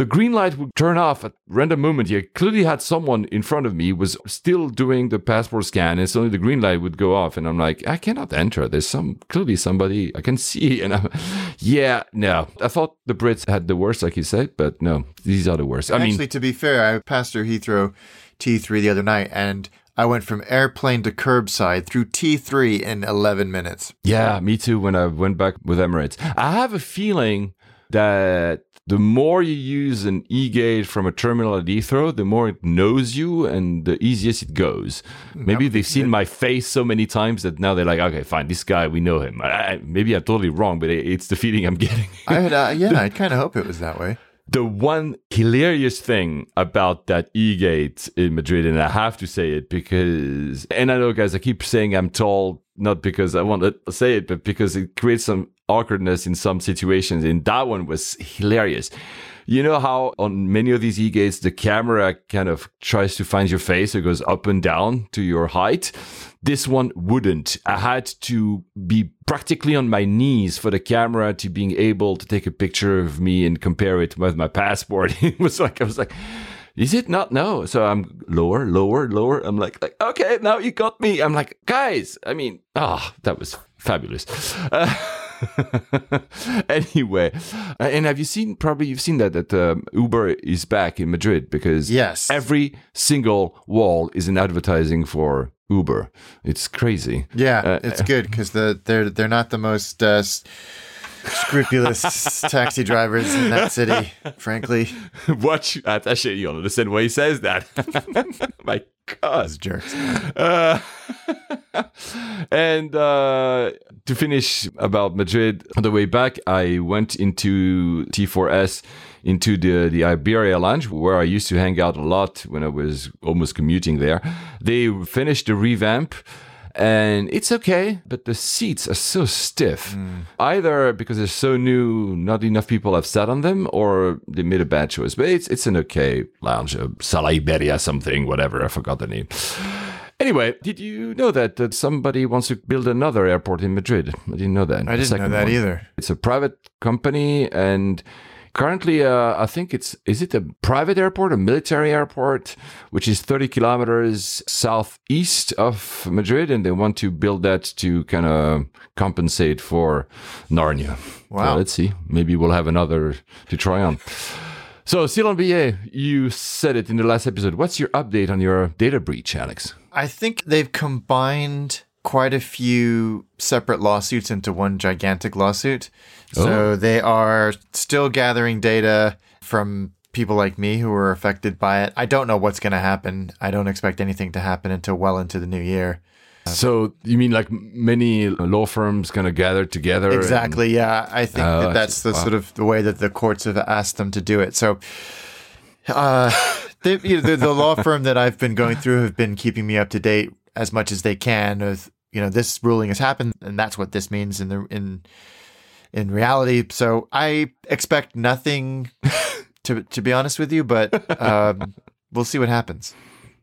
the green light would turn off at random moment. You clearly had someone in front of me was still doing the passport scan, and suddenly the green light would go off, and I'm like, I cannot enter. There's some clearly somebody I can see, and I'm, yeah, no. I thought the Brits had the worst, like you said, but no, these are the worst. I Actually, mean, to be fair, I passed through Heathrow T3 the other night, and I went from airplane to curbside through T3 in 11 minutes. Yeah, me too when I went back with Emirates. I have a feeling that the more you use an e-gate from a terminal at Heathrow, the more it knows you and the easiest it goes. Maybe they've seen my face so many times that now they're like, okay, fine, this guy, we know him. I, maybe I'm totally wrong, but it- it's the feeling I'm getting. I had, uh, yeah, I kind of hope it was that way. the one hilarious thing about that e-gate in Madrid, and I have to say it because, and I know, guys, I keep saying I'm tall, not because I want to say it, but because it creates some awkwardness in some situations. And that one was hilarious. You know how on many of these e-gates, the camera kind of tries to find your face, it goes up and down to your height. This one wouldn't. I had to be practically on my knees for the camera to being able to take a picture of me and compare it with my passport. it was like I was like, is it not? No. So I'm lower, lower, lower. I'm like, like okay, now you got me. I'm like, guys. I mean, ah, that was fabulous. Uh, anyway, and have you seen? Probably you've seen that that um, Uber is back in Madrid because Yes. every single wall is an advertising for Uber. It's crazy. Yeah, Uh, it's good because the they're they're not the most uh, scrupulous taxi drivers in that city, frankly. Watch that shit You'll understand why he says that. My God. Those jerks. Uh, and uh, to finish about Madrid, on the way back, I went into T4S into the, the Iberia Lounge where I used to hang out a lot when I was almost commuting there. They finished the revamp. And it's okay, but the seats are so stiff. Either because they're so new, not enough people have sat on them, or they made a bad choice. But it's it's an okay lounge, uh, Sala Iberia something, whatever. I forgot the name. Anyway, did you know that, that somebody wants to build another airport in Madrid? I didn't know that. I didn't know that one. either. It's a private company, and currently, uh, I think it's is it a private airport, a military airport, which is 30 kilometers southeast of Madrid, and they want to build that to kind of compensate for Narnia. Wow. So let's see. Maybe we'll have another to try on. So, Silon Billet, you said it in the last episode. What's your update on your data breach, Alex? I think they've combined quite a few separate lawsuits into one gigantic lawsuit. So they are still gathering data from people like me who were affected by it. I don't know what's going to happen. I don't expect anything to happen until well into the new year. So you mean like many law firms going to gather together? and- Exactly. Yeah, I think Oh, that that's the sort of the way that the courts have asked them to do it. So, uh, they, you know, the, the law firm that I've been going through have been keeping me up to date as much as they can. With you know, this ruling has happened, and that's what this means in the in in reality. So I expect nothing. To to be honest with you, but um, we'll see what happens.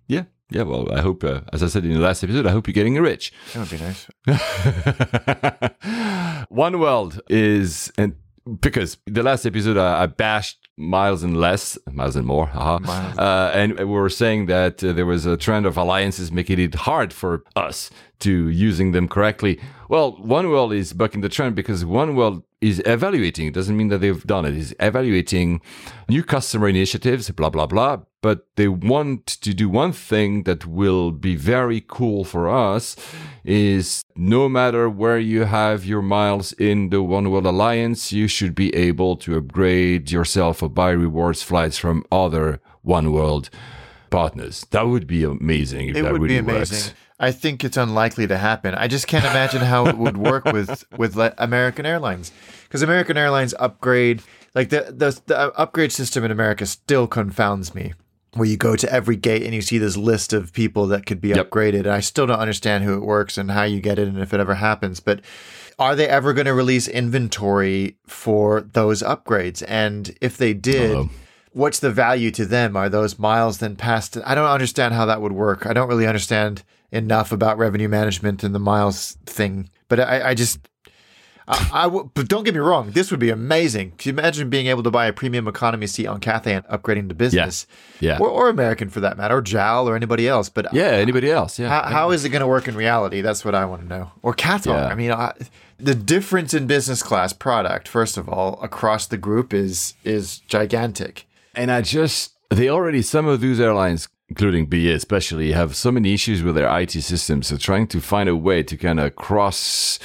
yeah, yeah. Well, I hope, uh, as I said in the last episode, I hope you're getting rich. That would be nice. oneworld is and because the last episode I, I bashed Miles and less, Miles and more, haha. Uh, and we were saying that uh, there was a trend of alliances making it hard for us to using them correctly. Well, oneworld is bucking the trend because oneworld is evaluating. It doesn't mean that they've done it. Is evaluating new customer initiatives, blah blah blah. But they want to do one thing that will be very cool for us is no matter where you have your miles in the oneworld Alliance, you should be able to upgrade yourself or buy rewards flights from other oneworld partners. That would be amazing if It that would really be amazing. works. I think it's unlikely to happen. I just can't imagine how it would work with with American Airlines because American Airlines upgrade like the, the the upgrade system in America still confounds me. Where you go to every gate and you see this list of people that could be Yep. upgraded. I still don't understand who it works and how you get it and if it ever happens. But are they ever going to release inventory for those upgrades? And if they did, what's the value to them? Are those miles then passed? I don't understand how that would work. I don't really understand enough about revenue management and the miles thing. But I, I just, I, I w- but don't get me wrong. This would be amazing. Can you imagine being able to buy a premium economy seat on Cathay and upgrading to business? Yeah. Or, or American for that matter, or JAL or anybody else. But Yeah, anybody else? Yeah. how, how is it going to work in reality? That's what I want to know. Or Qatar. Yeah. I mean, I, the difference in business class product, first of all, across the group is is gigantic. And I just, they already, some of those airlines, including BA especially, have so many issues with their IT systems. So trying to find a way to kind of cross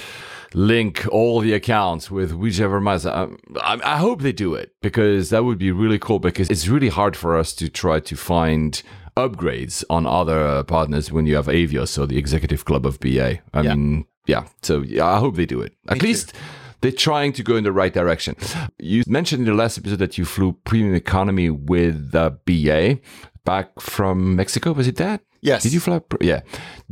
link all the accounts with whichever miles. I, I, I hope they do it because that would be really cool because it's really hard for us to try to find upgrades on other partners when you have Avios or the executive club of BA. I Yeah. mean, yeah. So yeah, I hope they do it. At too. least they're trying to go in the right direction. You mentioned in the last episode that you flew premium economy with uh, BA back from Mexico. Was it that? Yes. Did you fly? Yeah.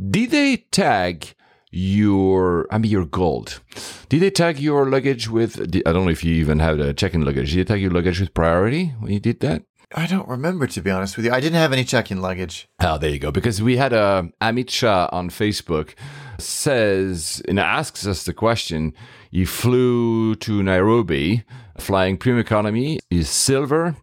Did they tag your? I mean, your gold. Did they tag your luggage with? I don't know if you even had a check-in luggage. Did they tag your luggage with priority when you did that? I don't remember to be honest with you. I didn't have any check-in luggage. Oh, there you go. Because we had uh, a Amit Shah on Facebook says and asks us the question. You flew to Nairobi, flying premium economy, is silver,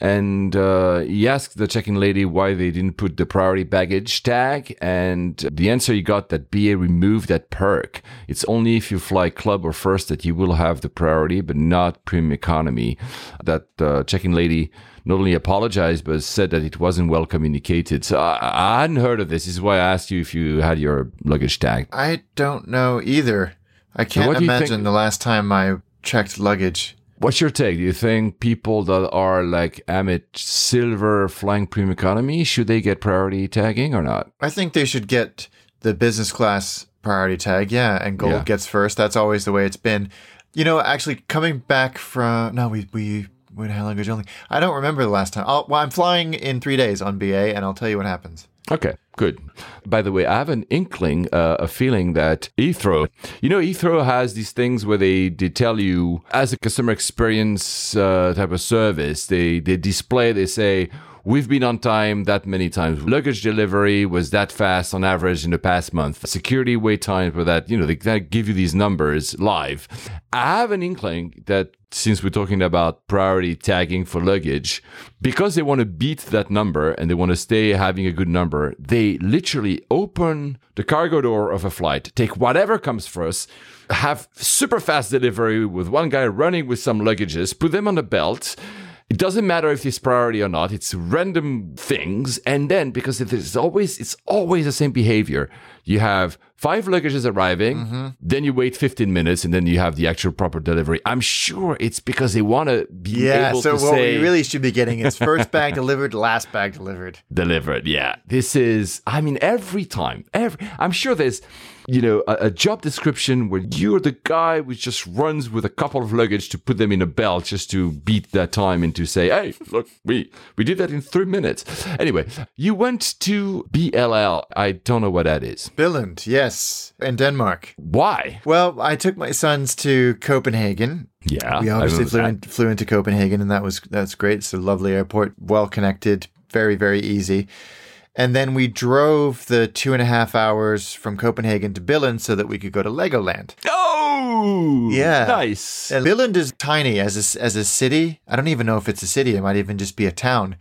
and uh, he asked the check-in lady why they didn't put the priority baggage tag, and the answer he got that BA removed that perk. It's only if you fly club or first that you will have the priority, but not premium economy. That uh, check-in lady not only apologized but said that it wasn't well communicated. So I, I hadn't heard of this. This is why I asked you if you had your luggage tag. I don't know either. I can't you imagine the last time I checked luggage. What's your take? Do you think people that are like Amit Silver flying premium economy should they get priority tagging or not? I think they should get the business class priority tag, yeah, and gold Yeah. gets first. That's always the way it's been. You know, actually coming back from no, we we went high language only. I don't remember the last time. I'll, well, I'm flying in three days on BA, and I'll tell you what happens. Okay, good. By the way, I have an inkling, uh, a feeling that Heathrow, you know, Heathrow has these things where they, they tell you, as a customer experience uh, type of service, they, they display, they say, We've been on time that many times. Luggage delivery was that fast on average in the past month. Security wait times for that, you know, they of give you these numbers live. I have an inkling that since we're talking about priority tagging for luggage, because they want to beat that number and they want to stay having a good number, they literally open the cargo door of a flight, take whatever comes first, have super fast delivery with one guy running with some luggages, put them on the belt. It doesn't matter if it's priority or not. It's random things, and then because it is always it's always the same behavior. You have five luggages arriving, mm-hmm. then you wait 15 minutes, and then you have the actual proper delivery. I'm sure it's because they want to be Yeah, able so to say. Yeah, so what we really should be getting is first bag delivered, last bag delivered. delivered. Yeah, this is. I mean, every time, every. I'm sure there's, you know, a, a job description where you're the guy who just runs with a couple of luggage to put them in a belt just to beat that time and to say, hey, look, we we did that in three minutes. Anyway, you went to BLL. I don't know what that is. Billund, yes, in Denmark. Why? Well, I took my sons to Copenhagen. Yeah, we obviously flew, in, flew into Copenhagen, and that was that's great. It's a lovely airport, well connected, very very easy. And then we drove the two and a half hours from Copenhagen to Billund so that we could go to Legoland. Oh, Yeah. nice. And Billund is tiny as a, as a city. I don't even know if it's a city. It might even just be a town.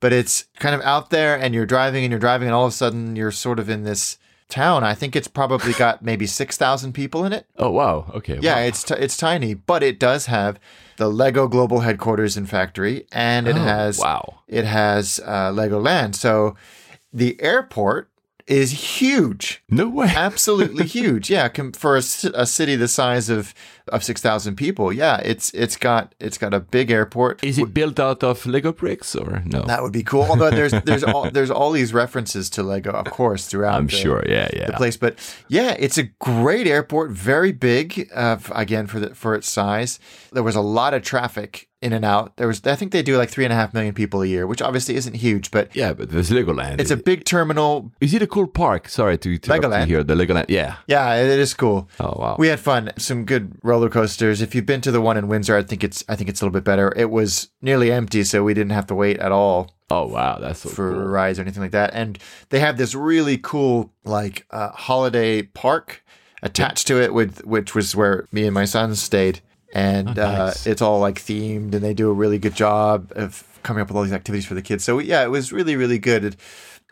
But it's kind of out there, and you're driving and you're driving, and all of a sudden you're sort of in this town. I think it's probably got maybe 6,000 people in it. Oh wow. Okay. Yeah, wow. it's t- it's tiny, but it does have the Lego global headquarters and factory, and it Oh, has wow. it has uh, Legoland. So the airport is huge, No way. absolutely huge. Yeah, com- for a, a city the size of of six thousand people, yeah, it's it's got it's got a big airport. Is it built out of Lego bricks or no? That would be cool. Although there's there's all, there's all these references to Lego, of course, throughout. I'm the- sure. Yeah, yeah. the place. But yeah, it's a great airport, very big. Uh, again, for the, for its size, there was a lot of traffic in and out. There was, I think they do like three and a half million people a year, which obviously isn't huge, but Yeah, but there's Legoland. it's a big terminal. Is it a cool park? Sorry to interrupt Legoland. here. The Legoland. Yeah. Yeah, it is cool. Oh wow. We had fun. Some good roller coasters. If you've been to the one in Windsor, I think it's I think it's a little bit better. It was nearly empty, so we didn't have to wait at all oh wow, that's so for cool. rides or anything like that. And they have this really cool like uh, holiday park attached to it, with which was where me and my son stayed. And Oh, nice. uh, it's all like themed, and they do a really good job of coming up with all these activities for the kids. So yeah, it was really really good.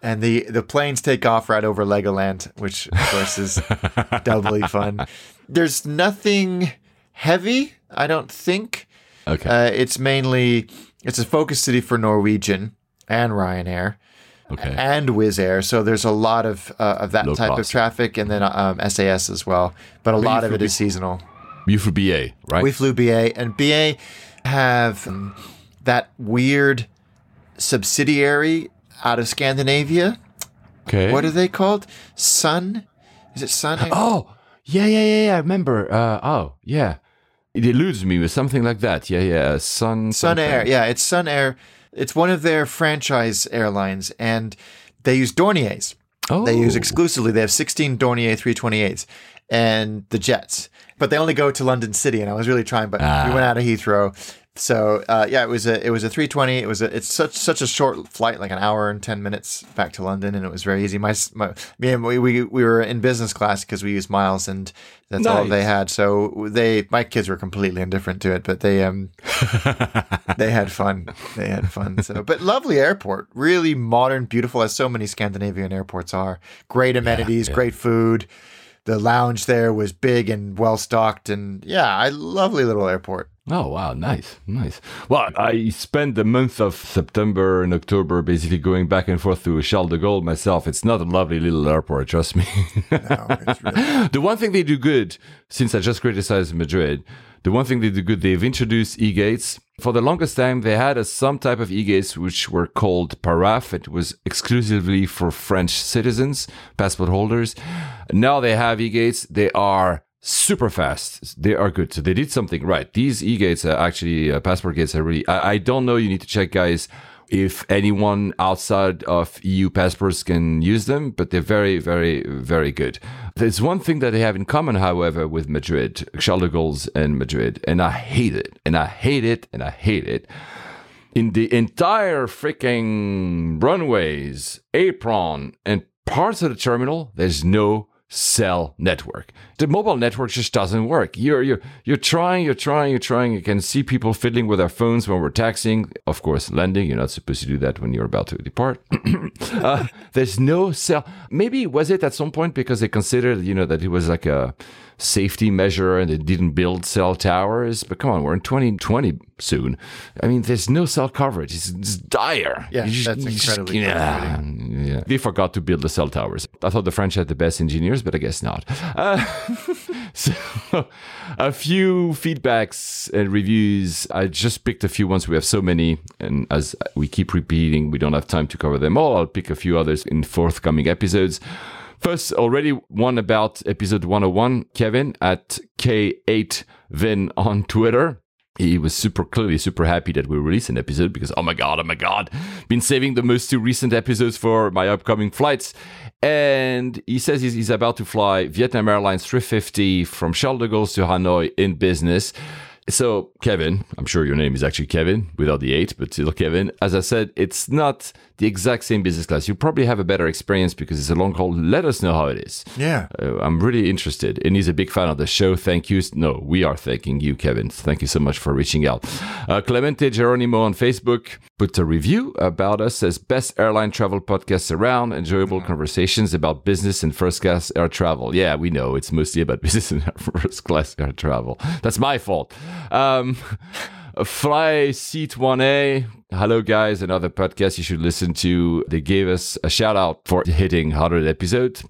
And the the planes take off right over Legoland, which of course is doubly fun. There's nothing heavy, I don't think. Okay. Uh, it's mainly it's a focus city for Norwegian and Ryanair. Okay. and Wizz Air. So there's a lot of uh, of that Low type of traffic, and then um, SAS as well. But a lot of it is seasonal. You for BA, right? We flew BA, and BA have um, that weird subsidiary out of Scandinavia. okay. What are they called? Sun? Is it Sun? Oh, yeah, yeah, yeah, yeah. I remember. Uh, oh, yeah. It eludes me with something like that. Yeah, yeah. Sun. Sun something. Air. Yeah, it's Sun Air. It's one of their franchise airlines, and they use Dorniers. Oh, They use exclusively. They have 16 Dornier 328s and the jets, but they only go to London City. And I was really trying, but we went out of Heathrow. So uh, yeah, it was a it was a 320. It was a, it's such such a short flight, like an hour and 10 minutes back to London, and it was very easy. My, my me and we, we we were in business class because we used miles, and that's all they had. So they my kids were completely indifferent to it, but they um they had fun. They had fun. So, but lovely airport, really modern, beautiful, as so many Scandinavian airports are. Great amenities, great food. The lounge there was big and well stocked, and yeah, a lovely little airport. Oh wow, nice, nice. Well, I spent the month of September and October basically going back and forth to Charles de Gaulle myself. It's not a lovely little airport, trust me. No, it's really- the one thing they do good, since I just criticized Madrid, the one thing they do good, they've introduced e-gates. For the longest time, they had a, some type of e-gates which were called PARAFE. It was exclusively for French citizens, passport holders. Now they have e-gates. They are super fast. They are good. So they did something right. These e-gates are actually uh, passport gates are really. I, I don't know. You need to check, guys if anyone outside of EU passports can use them, but they're very, very, very good. There's one thing that they have in common, however, with Madrid, Charles de Gaulle's and Madrid, and I hate it, and I hate it, and I hate it. In the entire freaking runways, apron, and parts of the terminal, there's no cell network. The mobile network just doesn't work. You're you're you're trying, you're trying, you're trying. You can see people fiddling with their phones when we're taxiing. Of course, landing. You're not supposed to do that when you're about to depart. uh, there's no cell. Maybe was it at some point because they considered, you know, that it was like a safety measure and they didn't build cell towers. But come on, we're in 2020 soon. I mean, there's no cell coverage. It's, it's dire. Yeah, just- that's you just- incredibly yeah, yeah. They forgot to build the cell towers. I thought the French had the best engineers, but I guess not. Uh, so, a few feedbacks and reviews. I just picked a few ones. We have so many, and as we keep repeating, we don't have time to cover them all. I'll pick a few others in forthcoming episodes. First, already one about episode 101, Kevin at K8Vin on Twitter. He was super clearly super happy that we released an episode because oh my god, oh my god, been saving the most two recent episodes for my upcoming flights. And he says he's, he's about to fly Vietnam Airlines 350 from Charles de Gaulle to Hanoi in business. So, Kevin, I'm sure your name is actually Kevin without the eight, but still Kevin. As I said, it's not the exact same business class. You probably have a better experience because it's a long haul. Let us know how it is. Yeah. Uh, I'm really interested. And he's a big fan of the show. Thank you. No, we are thanking you, Kevin. Thank you so much for reaching out. Uh, Clemente Geronimo on Facebook put a review about us as best airline travel podcast around. Enjoyable conversations about business and first class air travel. Yeah, we know it's mostly about business and first class air travel. That's my fault. Um, Fly Seat 1A. Hello, guys. Another podcast you should listen to. They gave us a shout out for hitting 100 episode.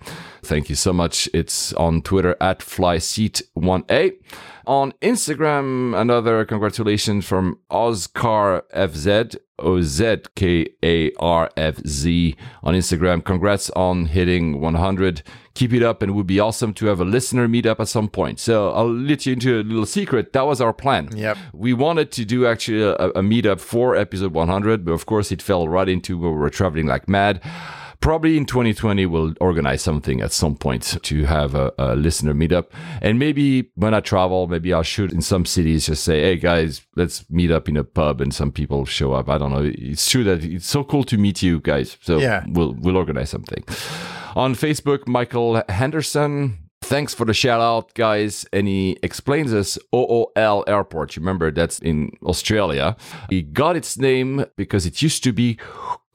Thank you so much. It's on Twitter at Fly Seat 1A. On Instagram, another congratulations from Oscar FZ. O Z K A R F Z on Instagram. Congrats on hitting 100. Keep it up, and it would be awesome to have a listener meetup at some point. So I'll let you into a little secret. That was our plan. Yep. We wanted to do actually a, a meetup for episode 100, but of course it fell right into where we were traveling like mad. Probably in 2020, we'll organize something at some point to have a, a listener meetup. And maybe when I travel, maybe I'll shoot in some cities, just say, hey guys, let's meet up in a pub and some people show up. I don't know. It's true that it's so cool to meet you guys. So Yeah. we'll, we'll organize something. On Facebook, Michael Henderson, Thanks for the shout out, guys. And he explains us OOL Airport. Remember that's in Australia. He got its name because it used to be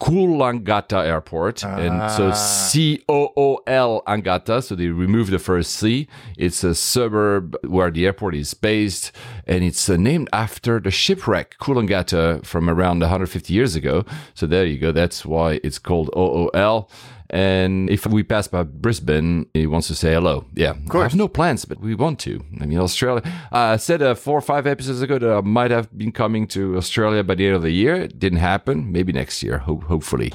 Coolangatta Airport. And so C O O L Angata. So they removed the first C. It's a suburb where the airport is based. And it's uh, named after the shipwreck Coolangatta from around 150 years ago. So there you go. That's why it's called OOL. And if we pass by Brisbane, he wants to say hello. Yeah, of course. I have no plans, but we want to. I mean, Australia. I said uh, four or five episodes ago that I might have been coming to Australia by the end of the year. It didn't happen. Maybe next year, ho- hopefully.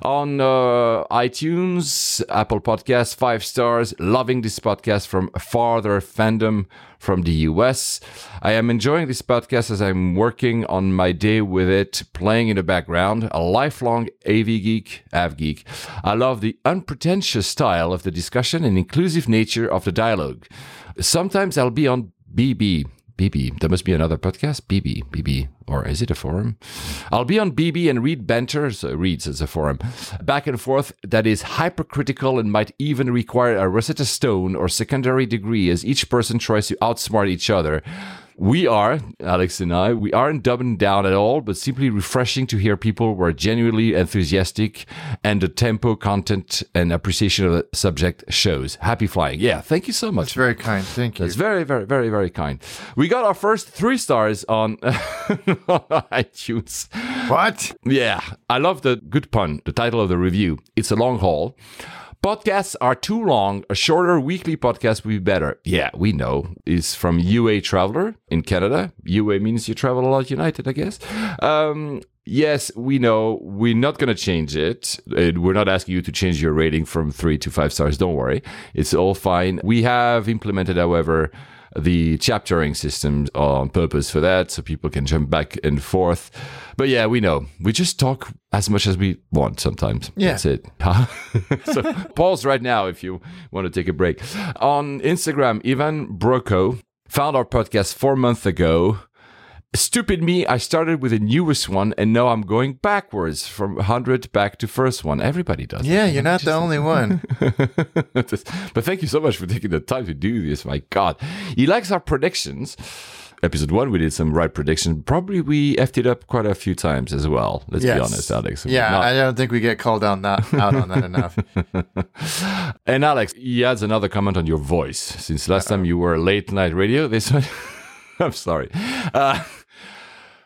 On uh, iTunes, Apple Podcasts, five stars. Loving this podcast from farther fandom from the US. I am enjoying this podcast as I'm working on my day with it, playing in the background. A lifelong AV geek, AV geek. I love the unpretentious style of the discussion and inclusive nature of the dialogue. Sometimes I'll be on BB. BB. There must be another podcast. BB. BB. Or is it a forum? I'll be on BB and read banter. So reads as a forum. Back and forth that is hypercritical and might even require a Rosetta Stone or secondary degree as each person tries to outsmart each other. We are, Alex and I, we aren't dumbing down at all, but simply refreshing to hear people who are genuinely enthusiastic and the tempo, content, and appreciation of the subject shows. Happy flying. Yeah, thank you so much. It's very kind. Thank you. That's very, very, very, very kind. We got our first three stars on iTunes. What? Yeah, I love the good pun, the title of the review. It's a long haul. Podcasts are too long. A shorter weekly podcast would be better. Yeah, we know. Is from UA Traveler in Canada. UA means you travel a lot united, I guess. Um, yes, we know. We're not going to change it. We're not asking you to change your rating from three to five stars. Don't worry. It's all fine. We have implemented, however, the chaptering system on purpose for that so people can jump back and forth. But yeah, we know. We just talk as much as we want sometimes. Yeah. That's it. so pause right now if you want to take a break. On Instagram, Ivan Broko found our podcast four months ago. Stupid me, I started with the newest one and now I'm going backwards from 100 back to first one. Everybody does. Yeah, you're not the only one. but thank you so much for taking the time to do this. My God. He likes our predictions. Episode one, we did some right prediction. Probably we effed it up quite a few times as well. Let's Yes. be honest, Alex. Yeah, Not- I don't think we get called out, not, out on that enough. and Alex, he adds another comment on your voice. Since last time you were late night radio, this one, I'm sorry. Uh,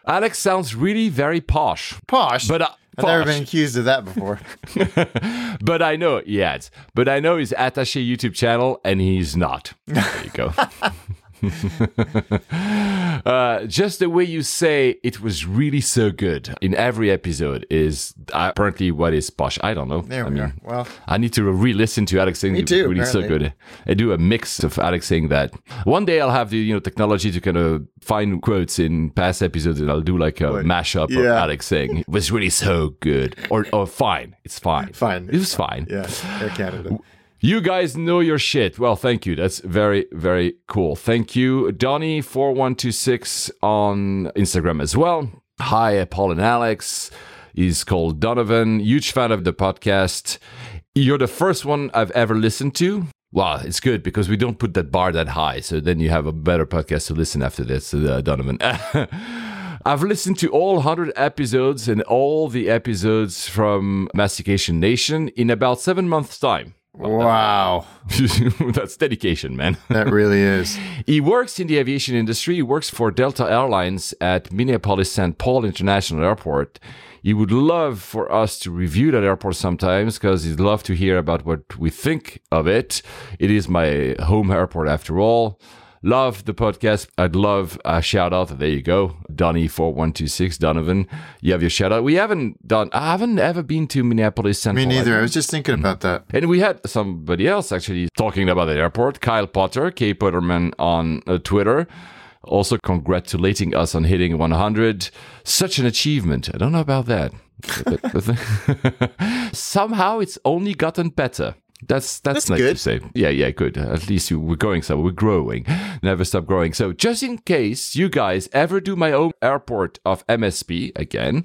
Alex sounds really very posh. Posh. But uh, I've never been accused of that before. But I know he adds. But I know his attaché YouTube channel, and he's not. There you go. uh, just the way you say it was really so good in every episode is apparently what is posh. I don't know. There I we mean, are. Well, I need to re-listen to Alex saying Me it was too, really so good. I do a mix of Alex saying that. One day I'll have the you know technology to kind of find quotes in past episodes, and I'll do like a mashup of Alex saying it was really so good, or or fine, it's fine, Fine. it was fine. yeah, Air Canada. You guys know your shit. Well, thank you. That's very, very cool. Thank you, Donny4126 on Instagram as well. Hi, Paul and Alex. He's called Donovan. Huge fan of the podcast. You're the first one I've ever listened to. Wow, it's good because we don't put that bar that high. So then you have a better podcast to listen after this, uh, Donovan. I've listened to all 100 episodes and all the episodes from Mastication Nation in about seven months' time. Wow, That's dedication, man. that really is. He works in the aviation industry. He works for Delta Airlines at Minneapolis St. Paul International Airport. He would love for us to review that airport sometimes because he'd love to hear about what we think of it. It is my home airport after all. Love the podcast. I'd love a shout out. There you go. Donny4126, Donovan. You have your shout out. We haven't done, I haven't ever been to Minneapolis St. Me neither. I was just thinking about that. And we had somebody else actually talking about the airport, Kyle Potter, K. Potterman on uh, Twitter, also congratulating us on hitting 100. Such an achievement. I don't know about that. Somehow it's only gotten better. That's that's, That's nice good. to say. Yeah, yeah, good. At least you, we're going somewhere. We're growing. Never stop growing. So just in case you guys ever do my own airport of MSP again,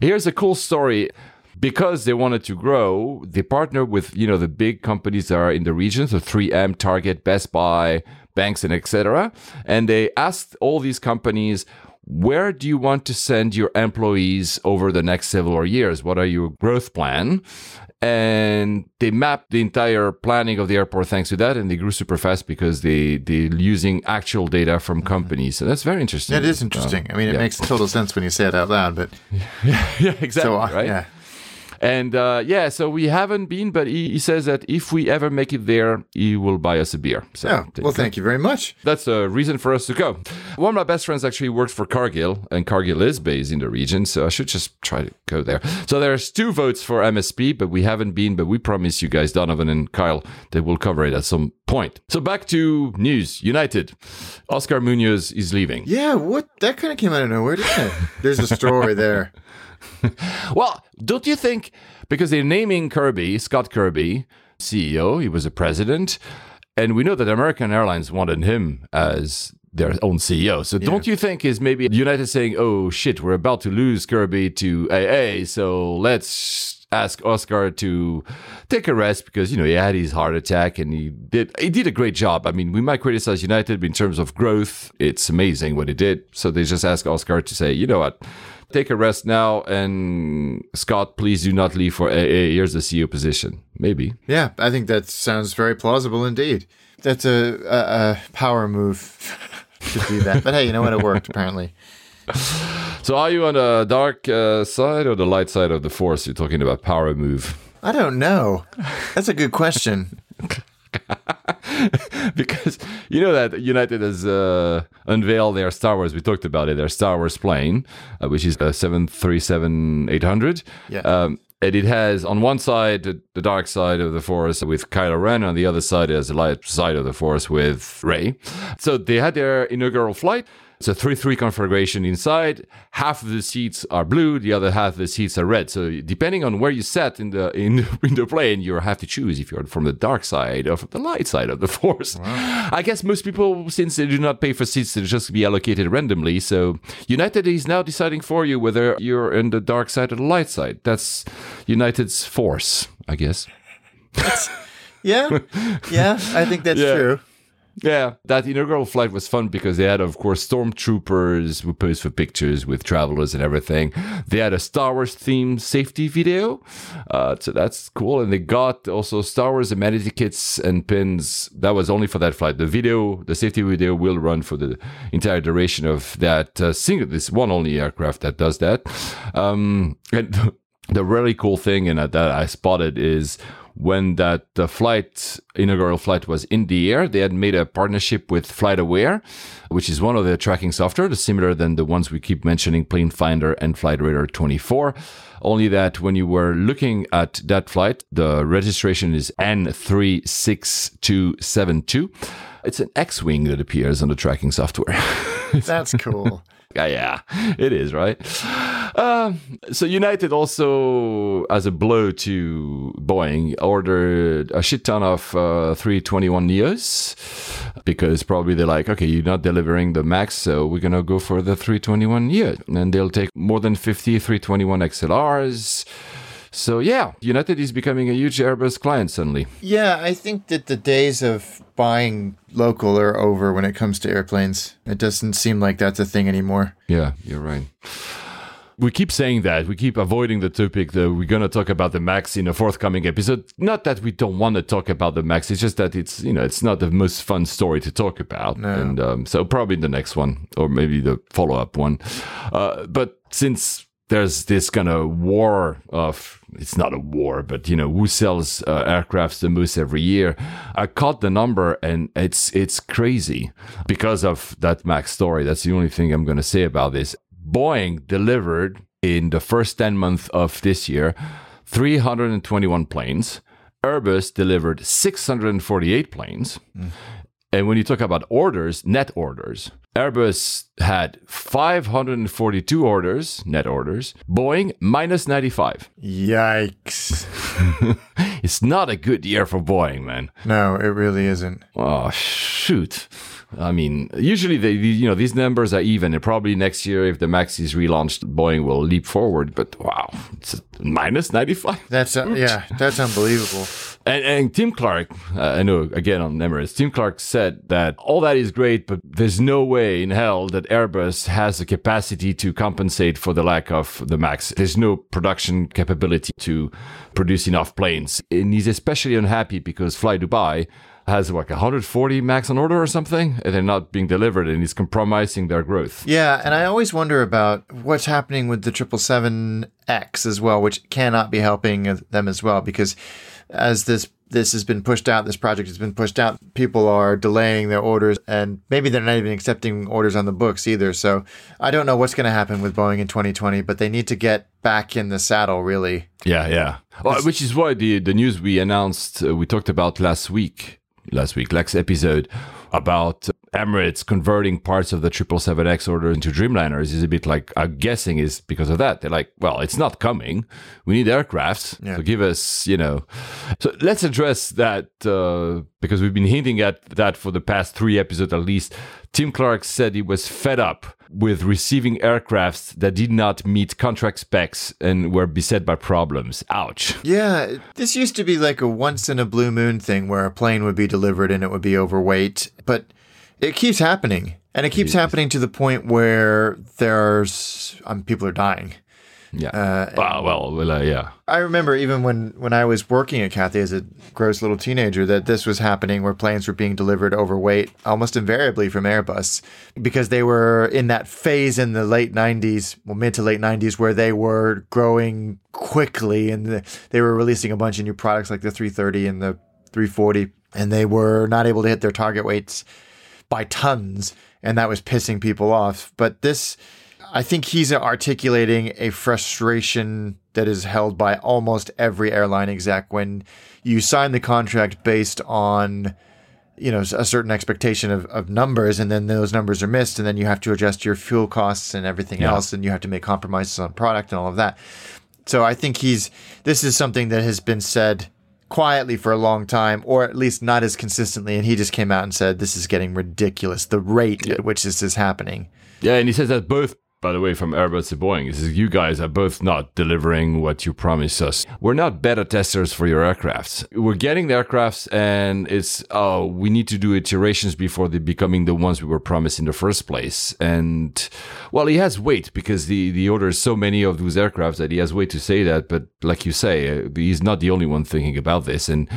here's a cool story. because they wanted to grow, they partnered with you know the big companies that are in the region, so 3M, Target, Best Buy, banks, and etc. And they asked all these companies, where do you want to send your employees over the next several years? What are your growth plan? And they mapped the entire planning of the airport thanks to that, and they grew super fast because they they're using actual data from companies. So that's very interesting. That is interesting. I mean, it yeah. makes total sense when you say it out loud, but yeah, exactly. so, uh, right? yeah. And uh, yeah, so we haven't been, but he, he says that if we ever make it there, he will buy us a beer. So there well, thank you very much. That's a reason for us to go. One of my best friends actually works for Cargill, and Cargill is based in the region, so I should just try to go there. So there's two votes for MSP, but we haven't been, but we promise you guys, Donovan and Kyle, that we'll cover it at some point. So back to news. United. Oscar Munoz is leaving. Yeah, what? That kind of came out of nowhere, didn't it? There's a story there. Well, don't you think because they're naming Kirby, Scott Kirby, CEO, he was a president, and we know that American Airlines wanted him as their own CEO. So don't you think is maybe United saying, "Oh shit, we're about to lose Kirby to AA, so let's ask Oscar to take a rest because you know he had his heart attack and he did he did a great job. I mean, we might criticize United in terms of growth, it's amazing what he did. So they just ask Oscar to say, "You know what? Take a rest now, and Scott, please do not leave for AA. Here's the CEO position. Maybe. Yeah, I think that sounds very plausible indeed. That's a, a, a power move to do that. But hey, you know what? It worked apparently. So, are you on the dark uh, side or the light side of the force? You're talking about power move. I don't know. That's a good question. because you know that United has uh, unveiled their Star Wars. We talked about it. Their Star Wars plane, uh, which is a seven three seven eight hundred. Yeah. Um, and it has on one side the, dark side of the Force with Kylo Ren, on the other side it has the light side of the Force with Rey. So they had their inaugural flight. It's a 3-3 configuration inside. Half of the seats are blue, the other half of the seats are red. So depending on where you sat in the in, in the plane, you have to choose if you're from the dark side or from the light side of the force. I guess most people, since they do not pay for seats, they just be allocated randomly. So United is now deciding for you whether you're in the dark side or the light side. That's United's force, I guess. Yeah, yeah, I think that's Yeah. true. Yeah, that inaugural flight was fun because they had, of course, stormtroopers who posed for pictures with travelers and everything. They had a Star Wars themed safety video, uh, so that's cool. And they got also Star Wars amenity kits and pins. That was only for that flight. The video, the safety video, will run for the entire duration of that uh, single. This one only aircraft that does that. Um, and the really cool thing and that I spotted is when that the flight inaugural flight was in the air they had made a partnership with FlightAware which is one of the tracking software similar than the ones we keep mentioning plane finder and flight radar 24 only that when you were looking at that flight the registration is n36272 it's an x-wing that appears on the tracking software. That's cool. Yeah, it is right. Um, so United also, as a blow to Boeing, ordered a shit ton of uh, 321 Neos because probably they're like, okay, you're not delivering the Max, so we're gonna go for the 321 Neo, and they'll take more than 50 321 XLRs. So yeah, United is becoming a huge Airbus client suddenly. Yeah, I think that the days of buying local are over when it comes to airplanes. It doesn't seem like that's a thing anymore. Yeah, you're right. We keep saying that. We keep avoiding the topic that we're going to talk about the Max in a forthcoming episode. Not that we don't want to talk about the Max. It's just that it's, you know, it's not the most fun story to talk about. And um, so probably the next one or maybe the follow up one. Uh, but since there's this kind of war of it's not a war but you know who sells uh, aircrafts the most every year? I caught the number and it's it's crazy because of that max story. That's the only thing i'm going to say about this. Boeing delivered in the first 10 months of this year 321 planes. Airbus delivered 648 planes and when you talk about orders, net orders, Airbus had 542 orders, net orders, Boeing minus 95. Yikes. It's not a good year for Boeing, man. No, it really isn't. Oh, shoot. I mean, usually they, you know, these numbers are even, and probably next year, if the Max is relaunched, Boeing will leap forward. But wow, it's minus ninety five. That's uh, yeah, that's unbelievable. And, and Tim Clark, uh, I know again on Emirates, Tim Clark said that all that is great, but there's no way in hell that Airbus has the capacity to compensate for the lack of the MAX. There's no production capability to produce enough planes. And he's especially unhappy because flydubai has like 140 max on order or something, and they're not being delivered, and he's compromising their growth. Yeah, and I always wonder about what's happening with the 777X as well, which cannot be helping them as well, because as this this has been pushed out, this project has been pushed out, people are delaying their orders, and maybe they're not even accepting orders on the books either. So I don't know what's going to happen with Boeing in 2020, but they need to get back in the saddle, really. Yeah, yeah. Well, which is why the the news we announced, uh, we talked about last week last week, last episode, about Emirates converting parts of the 777X order into Dreamliners is a bit like, I'm guessing is because of that. They're like, well, it's not coming. We need aircrafts. Yeah. So give us, you know. So let's address that uh, because we've been hinting at that for the past three episodes at least. Tim Clark said he was fed up with receiving aircrafts that did not meet contract specs and were beset by problems. Ouch. Yeah, this used to be like a once in a blue moon thing where a plane would be delivered and it would be overweight, but it keeps happening. And it keeps happening to the point where there's um, people are dying. Yeah. Uh, well, well, well uh, yeah. I remember even when, when I was working at Cathay as a gross little teenager that this was happening where planes were being delivered overweight almost invariably from Airbus because they were in that phase in the late 90s, well, mid to late 90s, where they were growing quickly and the, they were releasing a bunch of new products like the 330 and the 340, and they were not able to hit their target weights by tons, and that was pissing people off. But this I think he's articulating a frustration that is held by almost every airline exec when you sign the contract based on you know a certain expectation of, of numbers and then those numbers are missed and then you have to adjust your fuel costs and everything yeah. else and you have to make compromises on product and all of that so i think he's this is something that has been said quietly for a long time or at least not as consistently and he just came out and said this is getting ridiculous the rate yeah. at which this is happening yeah and he says that both by the way, from Airbus to Boeing, is you guys are both not delivering what you promised us. We're not beta testers for your aircrafts. We're getting the aircrafts, and it's oh, we need to do iterations before they becoming the ones we were promised in the first place. And well, he has weight because the the order is so many of those aircrafts that he has weight to say that. But like you say, uh, he's not the only one thinking about this, and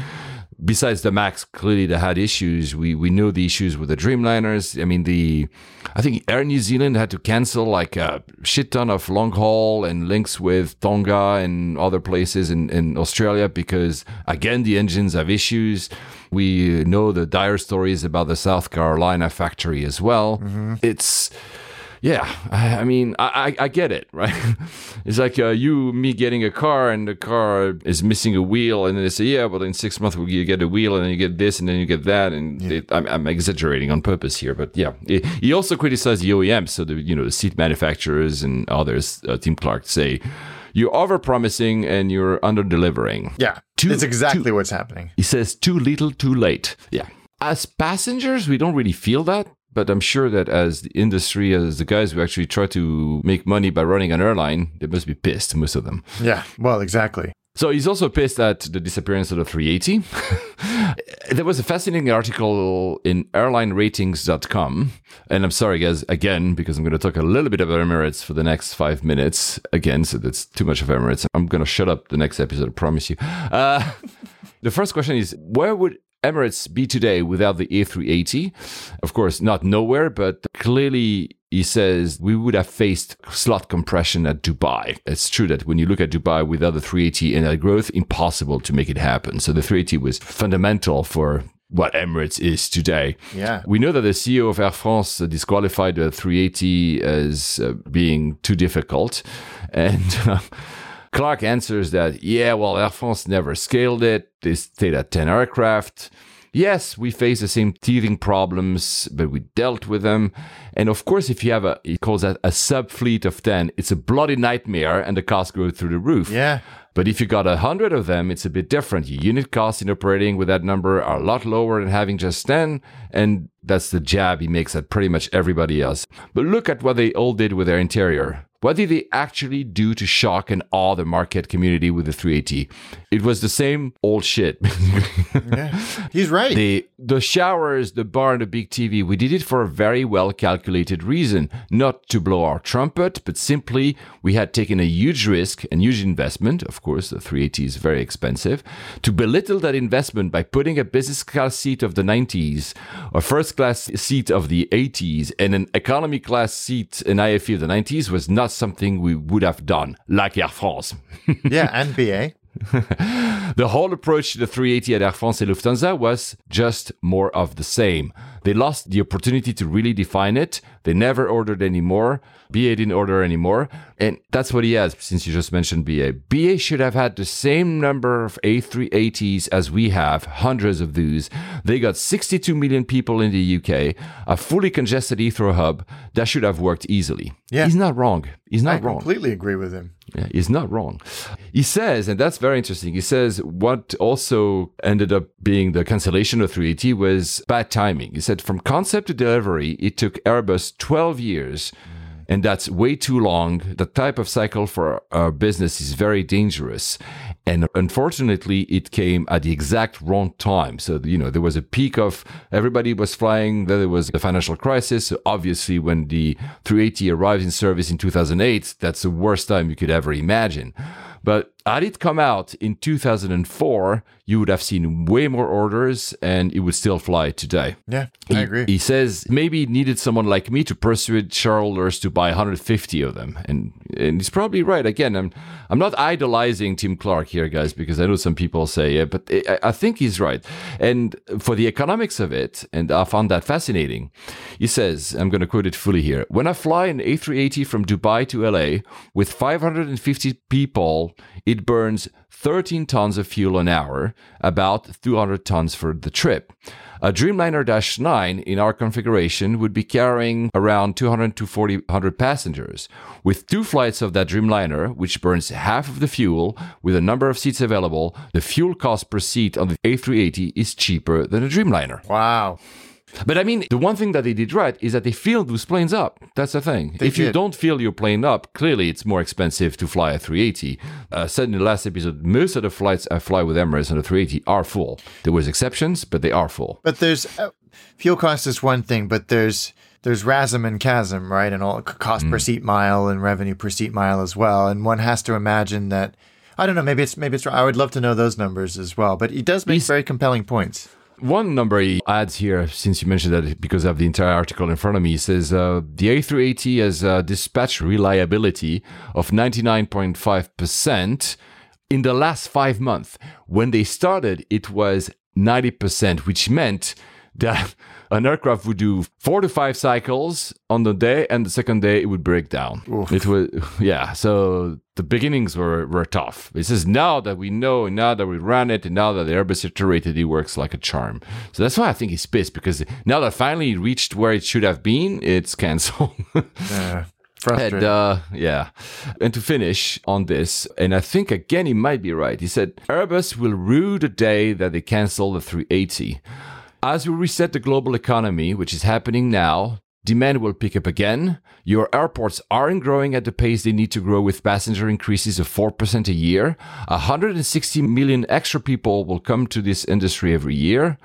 besides the Max, clearly they had issues. We we know the issues with the Dreamliners. I mean, the I think Air New Zealand had to cancel like a shit ton of long haul and links with Tonga and other places in, in Australia because again the engines have issues. We know the dire stories about the South Carolina factory as well. Mm-hmm. It's yeah, I, mean, I, I, get it, right? it's like uh, you, me getting a car and the car is missing a wheel, and then they say, yeah, but in six months you get a wheel, and then you get this, and then you get that, and yeah. it, I'm, I'm, exaggerating on purpose here, but yeah. he also criticized the OEMs, so the you know the seat manufacturers and others. Uh, Tim Clark say you're over promising and you're under delivering. Yeah, too, that's exactly too, what's happening. He says too little, too late. Yeah. As passengers, we don't really feel that but I'm sure that as the industry, as the guys who actually try to make money by running an airline, they must be pissed, most of them. Yeah, well, exactly. So he's also pissed at the disappearance of the 380. there was a fascinating article in airlineratings.com. And I'm sorry, guys, again, because I'm going to talk a little bit about Emirates for the next five minutes. Again, so that's too much of Emirates. I'm going to shut up the next episode, I promise you. Uh, the first question is where would Emirates be today without the A380? Of course, not nowhere, but clearly he says we would have faced slot compression at Dubai. It's true that when you look at Dubai without the 380 and that growth, impossible to make it happen. So the 380 was fundamental for what Emirates is today. Yeah. We know that the CEO of Air France disqualified the 380 as uh, being too difficult. And uh, Clark answers that, yeah, well, Air France never scaled it. They stayed at 10 aircraft. yes, we face the same teething problems, but we dealt with them. And of course, if you have a, he calls that a sub fleet of 10, it's a bloody nightmare and the costs go through the roof. Yeah. But if you got a hundred of them, it's a bit different. Your unit costs in operating with that number are a lot lower than having just 10. And that's the jab he makes at pretty much everybody else. But look at what they all did with their interior. What did they actually do to shock and awe the market community with the 380? It was the same old shit. Yeah. He's right. the the showers, the bar, and the big TV. We did it for a very well calculated reason, not to blow our trumpet, but simply we had taken a huge risk and huge investment. Of course, the 380 is very expensive. To belittle that investment by putting a business class seat of the 90s, a first class seat of the 80s, and an economy class seat in IFE of the 90s was not something we would have done, like Air France. yeah, and BA. The whole approach to the 380 at Air France and Lufthansa was just more of the same. They lost the opportunity to really define it. They never ordered anymore. BA didn't order anymore. And that's what he has, since you just mentioned BA. BA should have had the same number of A380s as we have, hundreds of those. They got 62 million people in the UK, a fully congested Heathrow hub. That should have worked easily. Yeah. He's not wrong. He's I not wrong. I completely agree with him. Yeah, he's not wrong. He says, and that's very interesting. He says what also ended up being the cancellation of 380 was bad timing. He said from concept to delivery, it took Airbus 12 years. And that's way too long. The type of cycle for our business is very dangerous. And unfortunately, it came at the exact wrong time. So, you know, there was a peak of everybody was flying. Then there was the financial crisis. So obviously, when the 380 arrived in service in 2008, that's the worst time you could ever imagine. But had it come out in 2004, you would have seen way more orders and it would still fly today. Yeah, He, I agree. He says maybe he needed someone like me to persuade shareholders to buy 150 of them, and and he's probably right. Again, I'm I'm not idolizing Tim Clark here, guys, because I know some people say, yeah, but I, I think he's right. And for the economics of it, and I found that fascinating. He says, I'm going to quote it fully here: When I fly an A380 from Dubai to LA with 550 people, it burns 13 tons of fuel an hour, about 200 tons for the trip. A Dreamliner Dash 9 in our configuration would be carrying around 200 to 400 passengers. With two flights of that Dreamliner, which burns half of the fuel with a number of seats available, the fuel cost per seat on the A380 is cheaper than a Dreamliner. wow. But I mean, the one thing that they did right is that they filled those planes up. That's the thing. They if you don't fill your plane up, clearly it's more expensive to fly a 380. Uh, said in the last episode, most of the flights I fly with Emirates on a 380 are full. There was exceptions, but they are full. But there's uh, fuel cost is one thing, but there's there's RASM and CASM, right? And all cost Mm. per seat mile and revenue per seat mile as well. And one has to imagine that I don't know, maybe it's maybe it's I would love to know those numbers as well. But he does make He's- very compelling points. One number he adds here, since you mentioned that because I have the entire article in front of me, says uh, the A380 has a dispatch reliability of 99.5% in the last five months. When they started, it was 90%, which meant that an aircraft would do four to five cycles on the day, and the second day it would break down. It was, yeah. So the beginnings were, were tough. It says now that we know, and now that we ran it, and now that the Airbus iterated, it works like a charm. So that's why I think he's pissed because now that finally it reached where it should have been, it's canceled. Frustrating. And uh, yeah, and to finish on this, and I think again he might be right. He said Airbus will rue the day that they cancel the 380. As we reset the global economy, which is happening now, demand will pick up again. Your airports aren't growing at the pace they need to grow with passenger increases of 4% a year. 160 million extra people will come to this industry every year.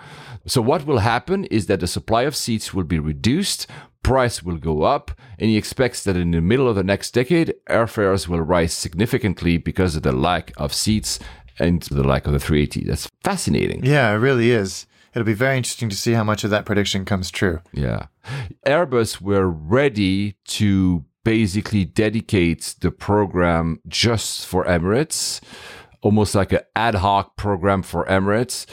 So what will happen is that the supply of seats will be reduced, price will go up, and he expects that in the middle of the next decade, airfares will rise significantly because of the lack of seats and the lack of the 380. That's fascinating. yeah, it really is. It'll be very interesting to see how much of that prediction comes true. Yeah. Airbus were ready to basically dedicate the program just for Emirates, almost like an ad hoc program for Emirates.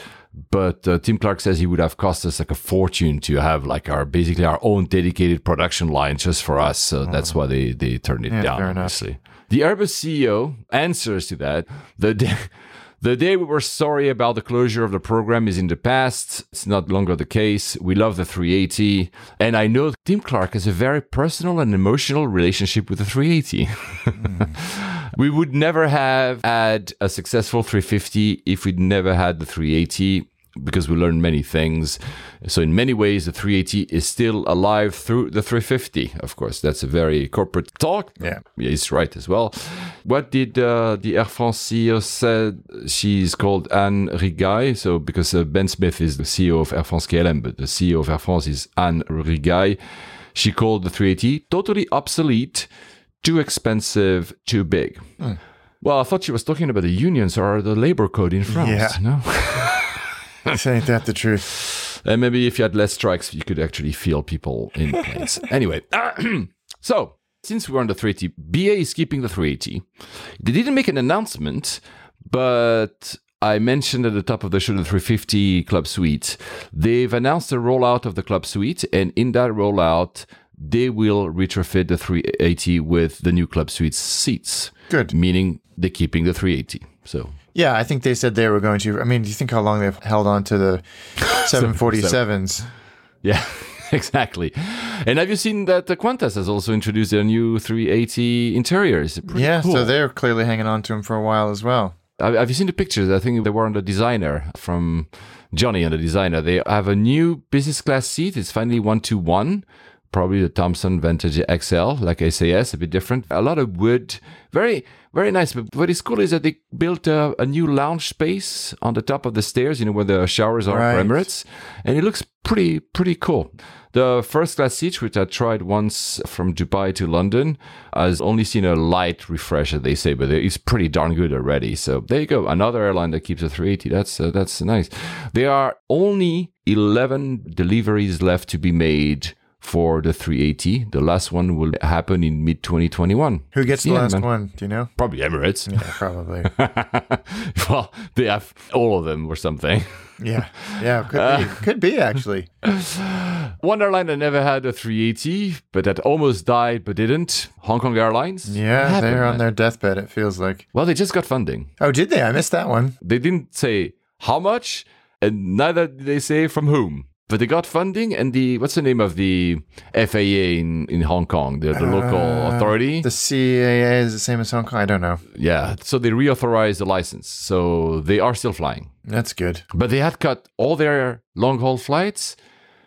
But uh, Tim Clark says he would have cost us like a fortune to have like our basically our own dedicated production line just for us. So that's why they they turned it Yeah, down. fair enough. Obviously, the Airbus CEO answers to that the day. The day we were sorry about the closure of the program is in the past. It's not longer the case. We love the 380. And I know Tim Clark has a very personal and emotional relationship with the 380. Hmm. we would never have had a successful 350 if we'd never had the 380 because we learned many things. So in many ways, the 380 is still alive through the 350. Of course, that's a very corporate talk. Yeah. he's right as well. What did uh, the Air France CEO said? She's called Anne Rigail. So because uh, Ben Smith is the CEO of Air France KLM, but the CEO of Air France is Anne Rigail. She called the 380 totally obsolete, too expensive, too big. Well, I thought she was talking about the unions or the labor code in France. Yeah. No. Ain't that the truth? And maybe if you had less strikes, you could actually feel people in planes. anyway, so since we're on the 380, BA is keeping the 380. They didn't make an announcement, but I mentioned at the top of the show the 350 Club Suite. They've announced the rollout of the Club Suite, and in that rollout, they will retrofit the 380 with the new Club Suite seats. Good. Meaning they're keeping the 380. So Yeah, I think they said they were going to. I mean, do you think how long they've held on to the 747s? Yeah, exactly. And have you seen that the Qantas has also introduced their new 380 interiors? Pretty Yeah, cool. so they're clearly hanging on to them for a while as well. Have have you seen the pictures? I think they were on the designer from Johnny and the designer. They have a new business class seat. It's finally one to one. Probably the Thompson Vantage XL, like SAS, a bit different. A lot of wood, very, very nice. But what is cool is that they built a, a new lounge space on the top of the stairs, you know, where the showers are Right. for Emirates, and it looks pretty, pretty cool. The first class seat, which I tried once from Dubai to London, has only seen a light refresh, as they say, but it's pretty darn good already. So there you go, another airline that keeps a 380. That's uh, that's nice. There are only 11 deliveries left to be made for the 380. The last one will happen in mid 2021. Who gets the last man. one? Do you know? Probably Emirates. Yeah, probably. well, they have all of them or something. yeah, yeah, could Uh, be. Could be actually. One airline that never had a 380, but that almost died but didn't. Hong Kong Airlines. Yeah, happened, they're on man? their deathbed. It feels like. Well, they just got funding. Oh, did they? I missed that one. They didn't say how much, and neither did they say from whom. But they got funding, and the what's the name of the FAA in, in Hong Kong, the, the local uh, authority? The CAA is the same as Hong Kong. I don't know. yeah, so they reauthorized the license, so they are still flying. That's good. But they had cut all their long haul flights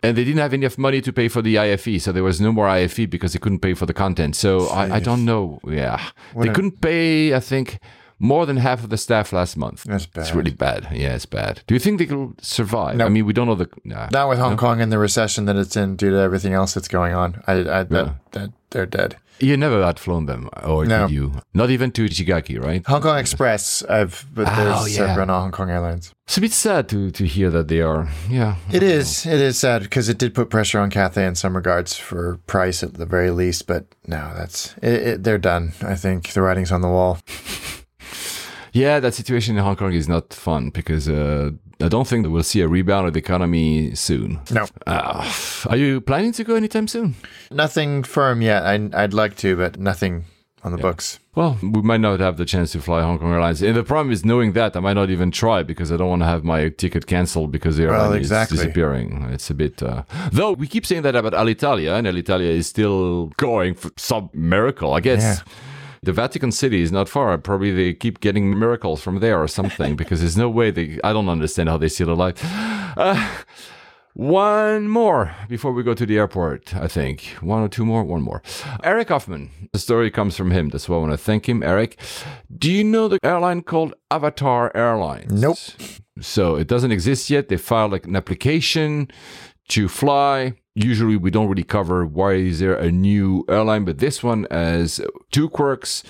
and they didn't have enough money to pay for the IFE. So there was no more IFE because they couldn't pay for the content. So I, I don't know. Yeah. they a- couldn't pay, I think, more than half of the staff last month. That's bad. It's really bad. Yeah, it's bad. Do you think they will survive? No. I mean, we don't know the. Nah. Not with Hong Kong and the recession that it's in due to everything else that's going on. I, I that, that they're dead. You never had flown them, or No. did you? Not even to Ishigaki, right? Hong Kong Express. I've but ah, there's Oh, yeah. separate on Hong Kong Airlines. It's a bit sad to, to hear that they are. Yeah. It is. It is sad because it did put pressure on Cathay in some regards for price at the very least. But no, that's it, it, they're done. I think the writing's on the wall. Yeah, that situation in Hong Kong is not fun because uh, I don't think that we'll see a rebound of the economy soon. No, Uh, are you planning to go anytime soon? nothing firm yet. I, I'd like to, but nothing on the books. Well, we might not have the chance to fly Hong Kong Airlines. And the problem is knowing that I might not even try because I don't want to have my ticket canceled because the airline Well, is exactly. disappearing. It's a bit. Uh... Though we keep saying that about Alitalia, and Alitalia is still going for some miracle, I guess. Yeah. The Vatican City is not far. Probably they keep getting miracles from there or something because there's no way they. I don't understand how they still alive. Uh, one more before we go to the airport, I think. One or two more? One more. Eric Hoffman. The story comes from him. That's why I want to thank him. Eric, do you know the airline called Avatar Airlines? Nope. So it doesn't exist yet. They filed like an application to fly. Usually we don't really cover why is there a new airline, but this one has two quirks.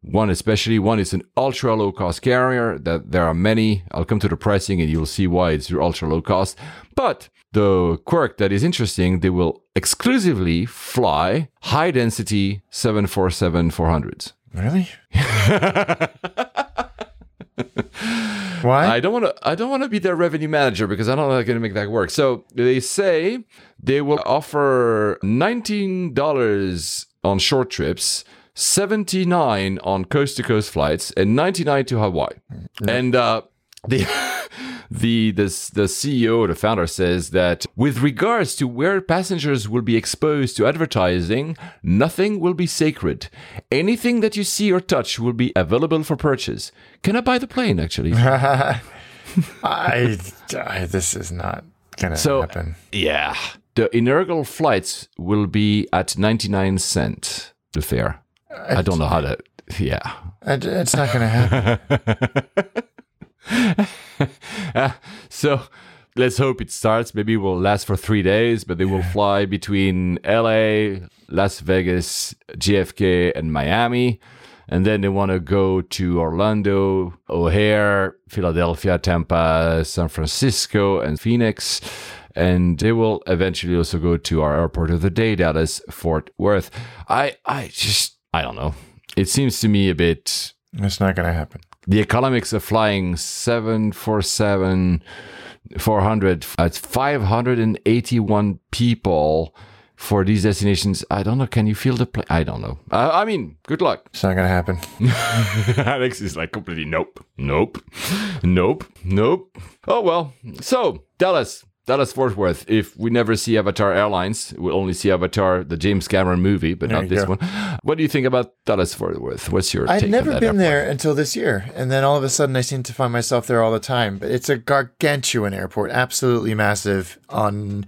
One especially, one is an ultra low cost carrier that there are many. I'll come to the pricing and you'll see why it's your ultra low cost. But the quirk that is interesting, they will exclusively fly high density 747 400s. Really? Why? I don't want to. I don't want to be their revenue manager because I don't know how to make that work. So they say they will offer nineteen dollars on short trips, seventy nine on coast to coast flights, and ninety nine to Hawaii. And uh, the the the the CEO, the founder, says that with regards to where passengers will be exposed to advertising, nothing will be sacred. Anything that you see or touch will be available for purchase. Can I buy the plane? Actually, I, I this is not gonna so happen. yeah, the inaugural flights will be at ninety nine cent the fare. I don't know how to. Yeah, It- It's not gonna happen. Uh, so let's hope it starts. Maybe it will last for three days, but they will fly between LA, Las Vegas, JFK, and Miami. And then they want to go to Orlando, O'Hare, Philadelphia, Tampa, San Francisco, and Phoenix. And they will eventually also go to our airport of the day, Dallas, Fort Worth. I, I just, I don't know. It seems to me a bit It's not gonna happen. The economics of flying 747 400 at 581 people for these destinations. I don't know can you feel the plane i don't know. Uh, i mean good luck. It's not gonna happen. alex is like completely nope nope nope nope. Oh well so dallas Dallas Fort Worth. If we never see Avatar Airlines, we'll only see Avatar, the James Cameron movie, but There not this go. one. What do you think about Dallas Fort Worth? What's your I'd take never been airport? there until this year, and then all of a sudden I seem to find myself there all the time. But it's a gargantuan airport, absolutely massive on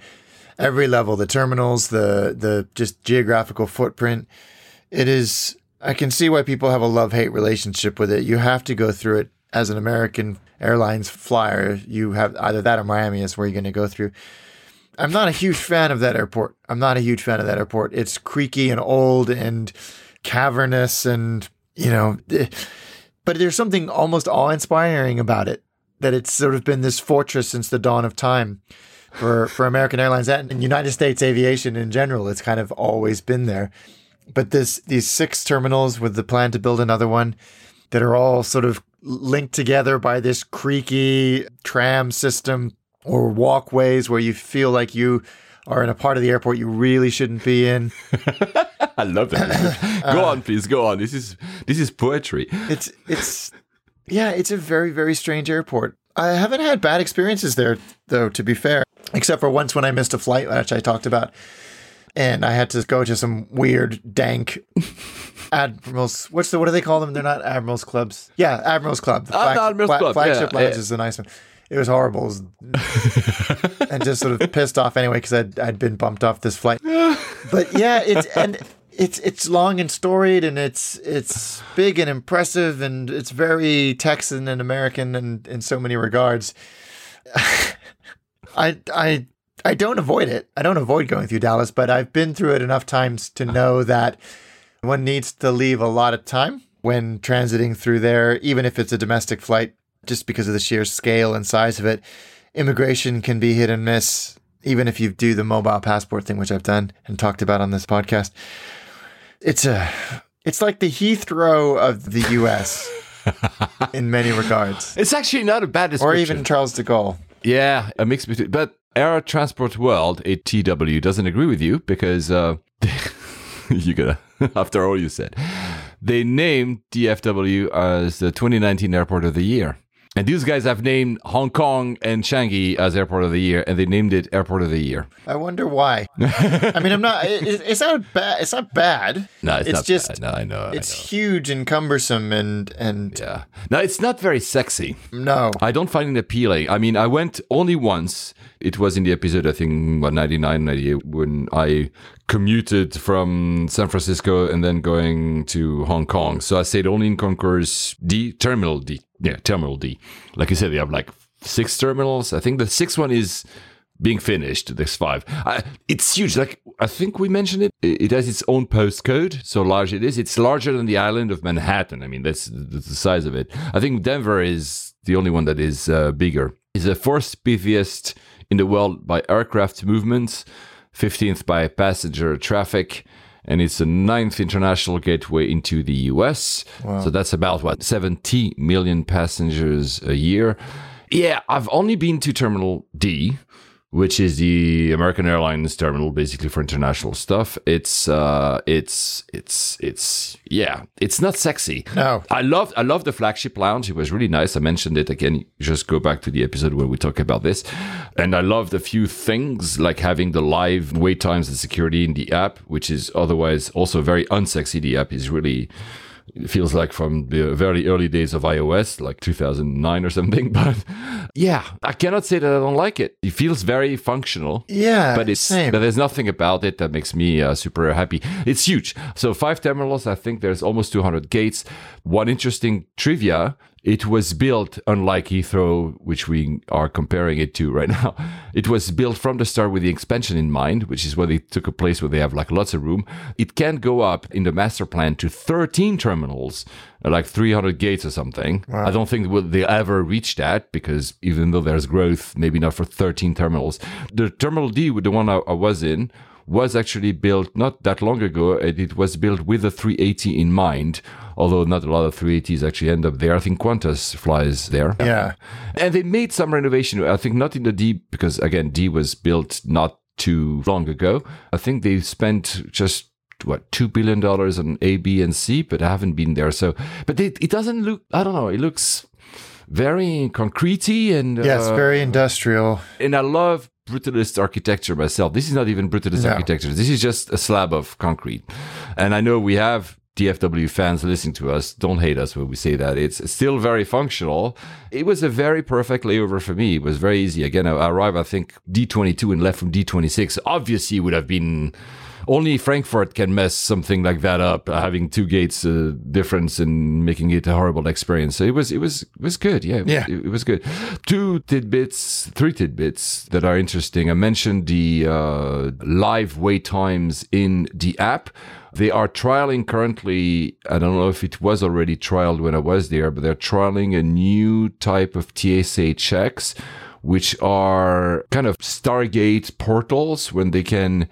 every level. The terminals, the the just geographical footprint. It is. I can see why people have a love hate relationship with it. You have to go through it as an American Airlines flyer. You have either that or Miami is where you're going to go through. I'm not a huge fan of that airport. I'm not a huge fan of that airport. It's creaky and old and cavernous and, you know, eh, but there's something almost awe inspiring about it that it's sort of been this fortress since the dawn of time for, for American Airlines and United States aviation in general. It's kind of always been there. But this these six terminals with the plan to build another one that are all sort of linked together by this creaky tram system or walkways where you feel like you are in a part of the airport you really shouldn't be in. I love that. go uh, on, please. Go on. This is this is poetry. It's it's yeah, it's a very very strange airport. I haven't had bad experiences there though, to be fair, except for once when I missed a flight, which I talked about, and I had to go to some weird dank. Admirals, what's the what do they call them? They're not Admirals clubs. Yeah, Admirals Club. The Ah, the Admirals Club, flagship yeah, lounge yeah. is a nice one. It was horrible, It was- and just sort of pissed off anyway because I'd I'd been bumped off this flight. But yeah, it's and it's it's long and storied and it's it's big and impressive and it's very Texan and American and in so many regards. I I I don't avoid it. I don't avoid going through Dallas, but I've been through it enough times to know that one needs to leave a lot of time when transiting through there, even if it's a domestic flight, just because of the sheer scale and size of it. Immigration can be hit and miss, even if you do the mobile passport thing, which I've done and talked about on this podcast. It's a it's like the Heathrow of the US in many regards. It's actually not a bad description. Or even Charles de Gaulle. yeah, a mix between. But Air Transport World, ATW, doesn't agree with you because uh, you gotta. After all you said, they named DFW as the 2019 Airport of the Year. And these guys have named Hong Kong and Changi as Airport of the Year, and they named it Airport of the Year. I wonder why. I mean, I'm not. It, it's not bad. It's not bad. No, it's, It's not just- bad. No, I know. I It's know. huge and cumbersome and and Yeah. No, it's not very sexy. no. I don't find it appealing. I mean, I went only once. It was in the episode, I think, what, 99, 98, when I commuted from San Francisco and then going to Hong Kong. So I stayed only in Concourse D, Terminal D. Yeah, Terminal D. Like you said, they have like six terminals. I think the sixth one is being finished. There's five. It's huge. Like I think we mentioned it. It has its own postcode. So large it is. It's larger than the island of Manhattan. I mean, that's the, the size of it. I think Denver is the only one that is uh, bigger. It's the fourth busiest in the world by aircraft movements, 15th by passenger traffic. And it's the ninth international gateway into the US. So that's about what, 70 million passengers a year. Yeah, I've only been to Terminal D, which is the American Airlines terminal, basically for international stuff. It's uh, it's it's it's yeah, it's not sexy. No. I loved I loved the flagship lounge. It was really nice. I mentioned it again. Just go back to the episode where we talk about this, and I loved a few things like having the live wait times and security in the app, which is otherwise also very unsexy. The app is really it feels like from the very early days of iOS, like 2009 or something. But yeah, I cannot say that I don't like it. It feels very functional. Yeah, But it's same. but there's nothing about it that makes me uh, super happy. It's huge. So five terminals. I think there's almost 200 gates. One interesting trivia: it was built unlike Heathrow, which we are comparing it to right now. It was built from the start with the expansion in mind, which is where they took a place where they have like lots of room. It can go up in the master plan to 13 terminals, uh, like 300 gates or something. I don't think they ever reach that because even though there's growth, maybe not for 13 terminals. The terminal D, the one I, I was in, was actually built not that long ago. and It was built with the 380 in mind, although not a lot of 380s actually end up there. I think Qantas flies there. Yeah. And they made some renovation. I think not in the D because again, D was built not too long ago. I think they spent just what two billion dollars on A, B, and C, but I haven't been there. So, but it, it doesn't look. I don't know. It looks very concretey and Yes, uh, very industrial. and I love brutalist architecture myself. This is not even brutalist No. architecture. This is just a slab of concrete. And I know we have DFW fans listening to us. Don't hate us when we say that. It's still very functional. It was a very perfect layover for me. It was very easy. Again, I arrived, I think, D22 and left from D26. Obviously, would have been. Only Frankfurt can mess something like that up, uh, having two gates uh, difference and making it a horrible experience. So it was, it was, it was good. Yeah, it was- Yeah. it, it was good. Two tidbits, three tidbits that are interesting. I mentioned the uh, live wait times in the app. They are trialing currently. I don't know if it was already trialed when I was there, but they're trialing a new type of TSA checks. Which are kind of Stargate portals when they can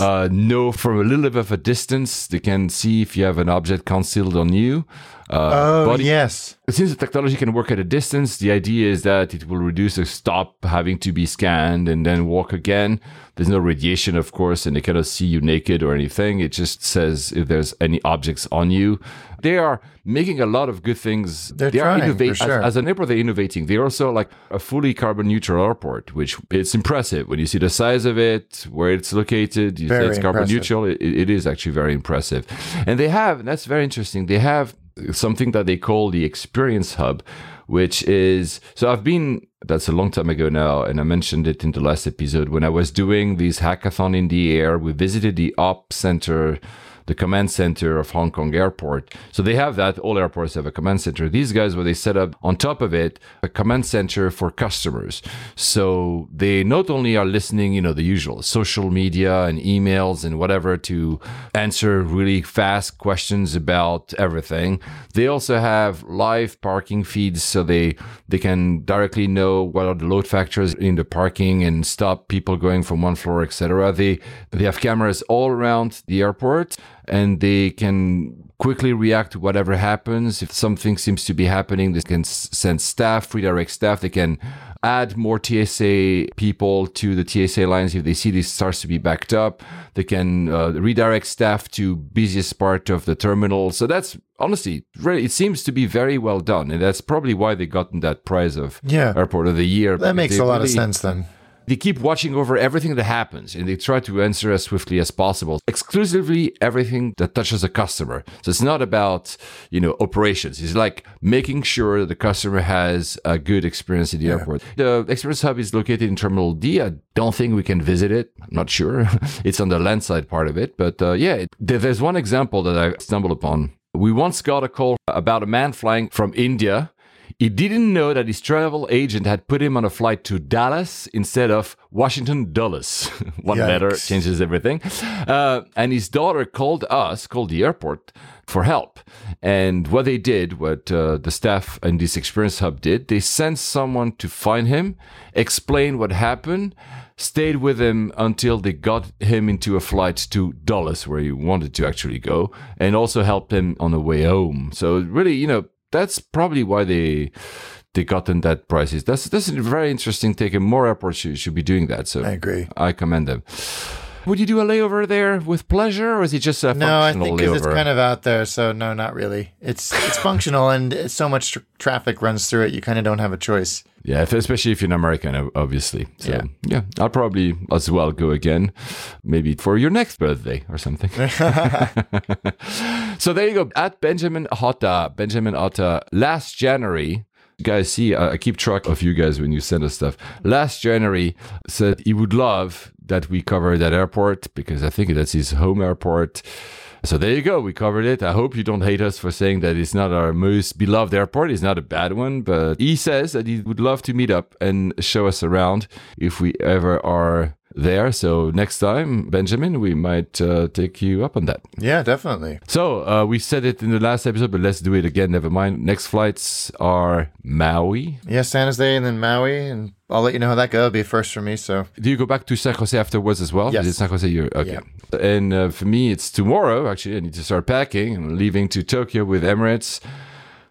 uh, know from a little bit of a distance, they can see if you have an object concealed on you. Uh, Oh, yes. since the technology can work at a distance, the idea is that it will reduce the stop having to be scanned and then walk again. There's no radiation, of course, and they cannot see you naked or anything. It just says if there's any objects on you. They are making a lot of good things. They're they are trying, innovat- for sure. as, as an airport, they're innovating. They're also like a fully carbon neutral airport, which it's impressive when you see the size of it, where it's located. You say it's carbon impressive. neutral. It, it is actually very impressive. And they have, and that's very interesting. They have something that they call the experience hub which is so i've been that's a long time ago now and i mentioned it in the last episode when i was doing this hackathon in the air we visited the op center the command center of Hong Kong airport. So they have that. All airports have a command center. These guys, where they set up on top of it, a command center for customers. So they not only are listening, you know, the usual social media and emails and whatever to answer really fast questions about everything. They also have live parking feeds so they they can directly know what are the load factors in the parking and stop people going from one floor, etc. They they have cameras all around the airport and they can quickly react to whatever happens. If something seems to be happening, they can send staff, redirect staff. They can add more TSA people to the TSA lines if they see this starts to be backed up. They can uh, redirect staff to busiest part of the terminal. So that's honestly, really, it seems to be very well done, and that's probably why they gotten that prize of Yeah. Airport of the Year. That makes a lot of sense then. They keep watching over everything that happens and they try to answer as swiftly as possible. Exclusively everything that touches a customer. So it's not about you know operations. It's like making sure that the customer has a good experience in the airport. The experience hub is located in terminal d. I don't think we can visit it. I'm not sure. It's on the land side part of it. But uh, yeah it, there's one example that i stumbled upon. We once got a call about a man flying from india he didn't know that his travel agent had put him on a flight to Dallas instead of Washington Dulles. One Yikes. letter changes everything. Uh, and his daughter called us, called the airport for help. And what they did, what uh, the staff in this experience hub did, they sent someone to find him, explain what happened, stayed with him until they got him into a flight to Dulles, where he wanted to actually go, and also helped him on the way home. So really, you know, that's probably why they they gotten that prices. That's that's a very interesting take, and more airports should, should be doing that. So I agree. I commend them. Would you do a layover there with pleasure, or is it just a No, I think think 'cause layover? it's kind of out there, so no, not really. It's it's functional, and so much tr- traffic runs through it, you kind of don't have a choice. Yeah, if, especially if you're an American, obviously. So, Yeah. yeah. I'll probably as well go again, maybe for your next birthday or something. so there you go. At Benjamin Hotta, Benjamin Hotta, last January, guys, see, I, I keep track of you guys when you send us stuff. Last January said he would love that we cover that airport because I think that's his home airport. So there you go. We covered it. I hope you don't hate us for saying that it's not our most beloved airport. It's not a bad one, but he says that he would love to meet up and show us around if we ever are there. So next time, Benjamin, we might uh, take you up on that. Yeah, definitely. So uh, we said it in the last episode, but let's do it again. Never mind. Next flights are Maui. Yeah, San Jose and then Maui, and I'll let you know how that goes. It'll be a first for me. So Do you go back to San Jose afterwards as well? Yes. San Jose? You're, okay. And uh, for me, it's tomorrow. Actually, I need to start packing. I'm leaving to Tokyo with Emirates.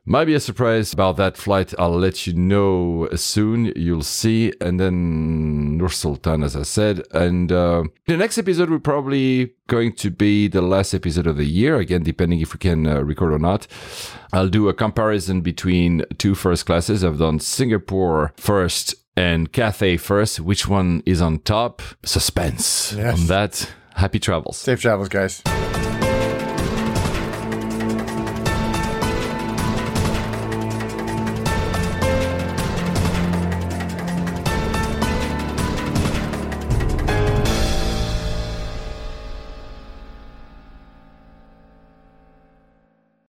Might be a surprise about that flight. I'll let you know soon. You'll see. And then Nur Sultan, as I said. And uh, the next episode will probably going to be the last episode of the year. Again, depending if we can uh, record or not. I'll do a comparison between two first classes. I've done Singapore first and Cathay first. Which one is on top? Suspense Yes. on that. Happy travels. safe travels, guys.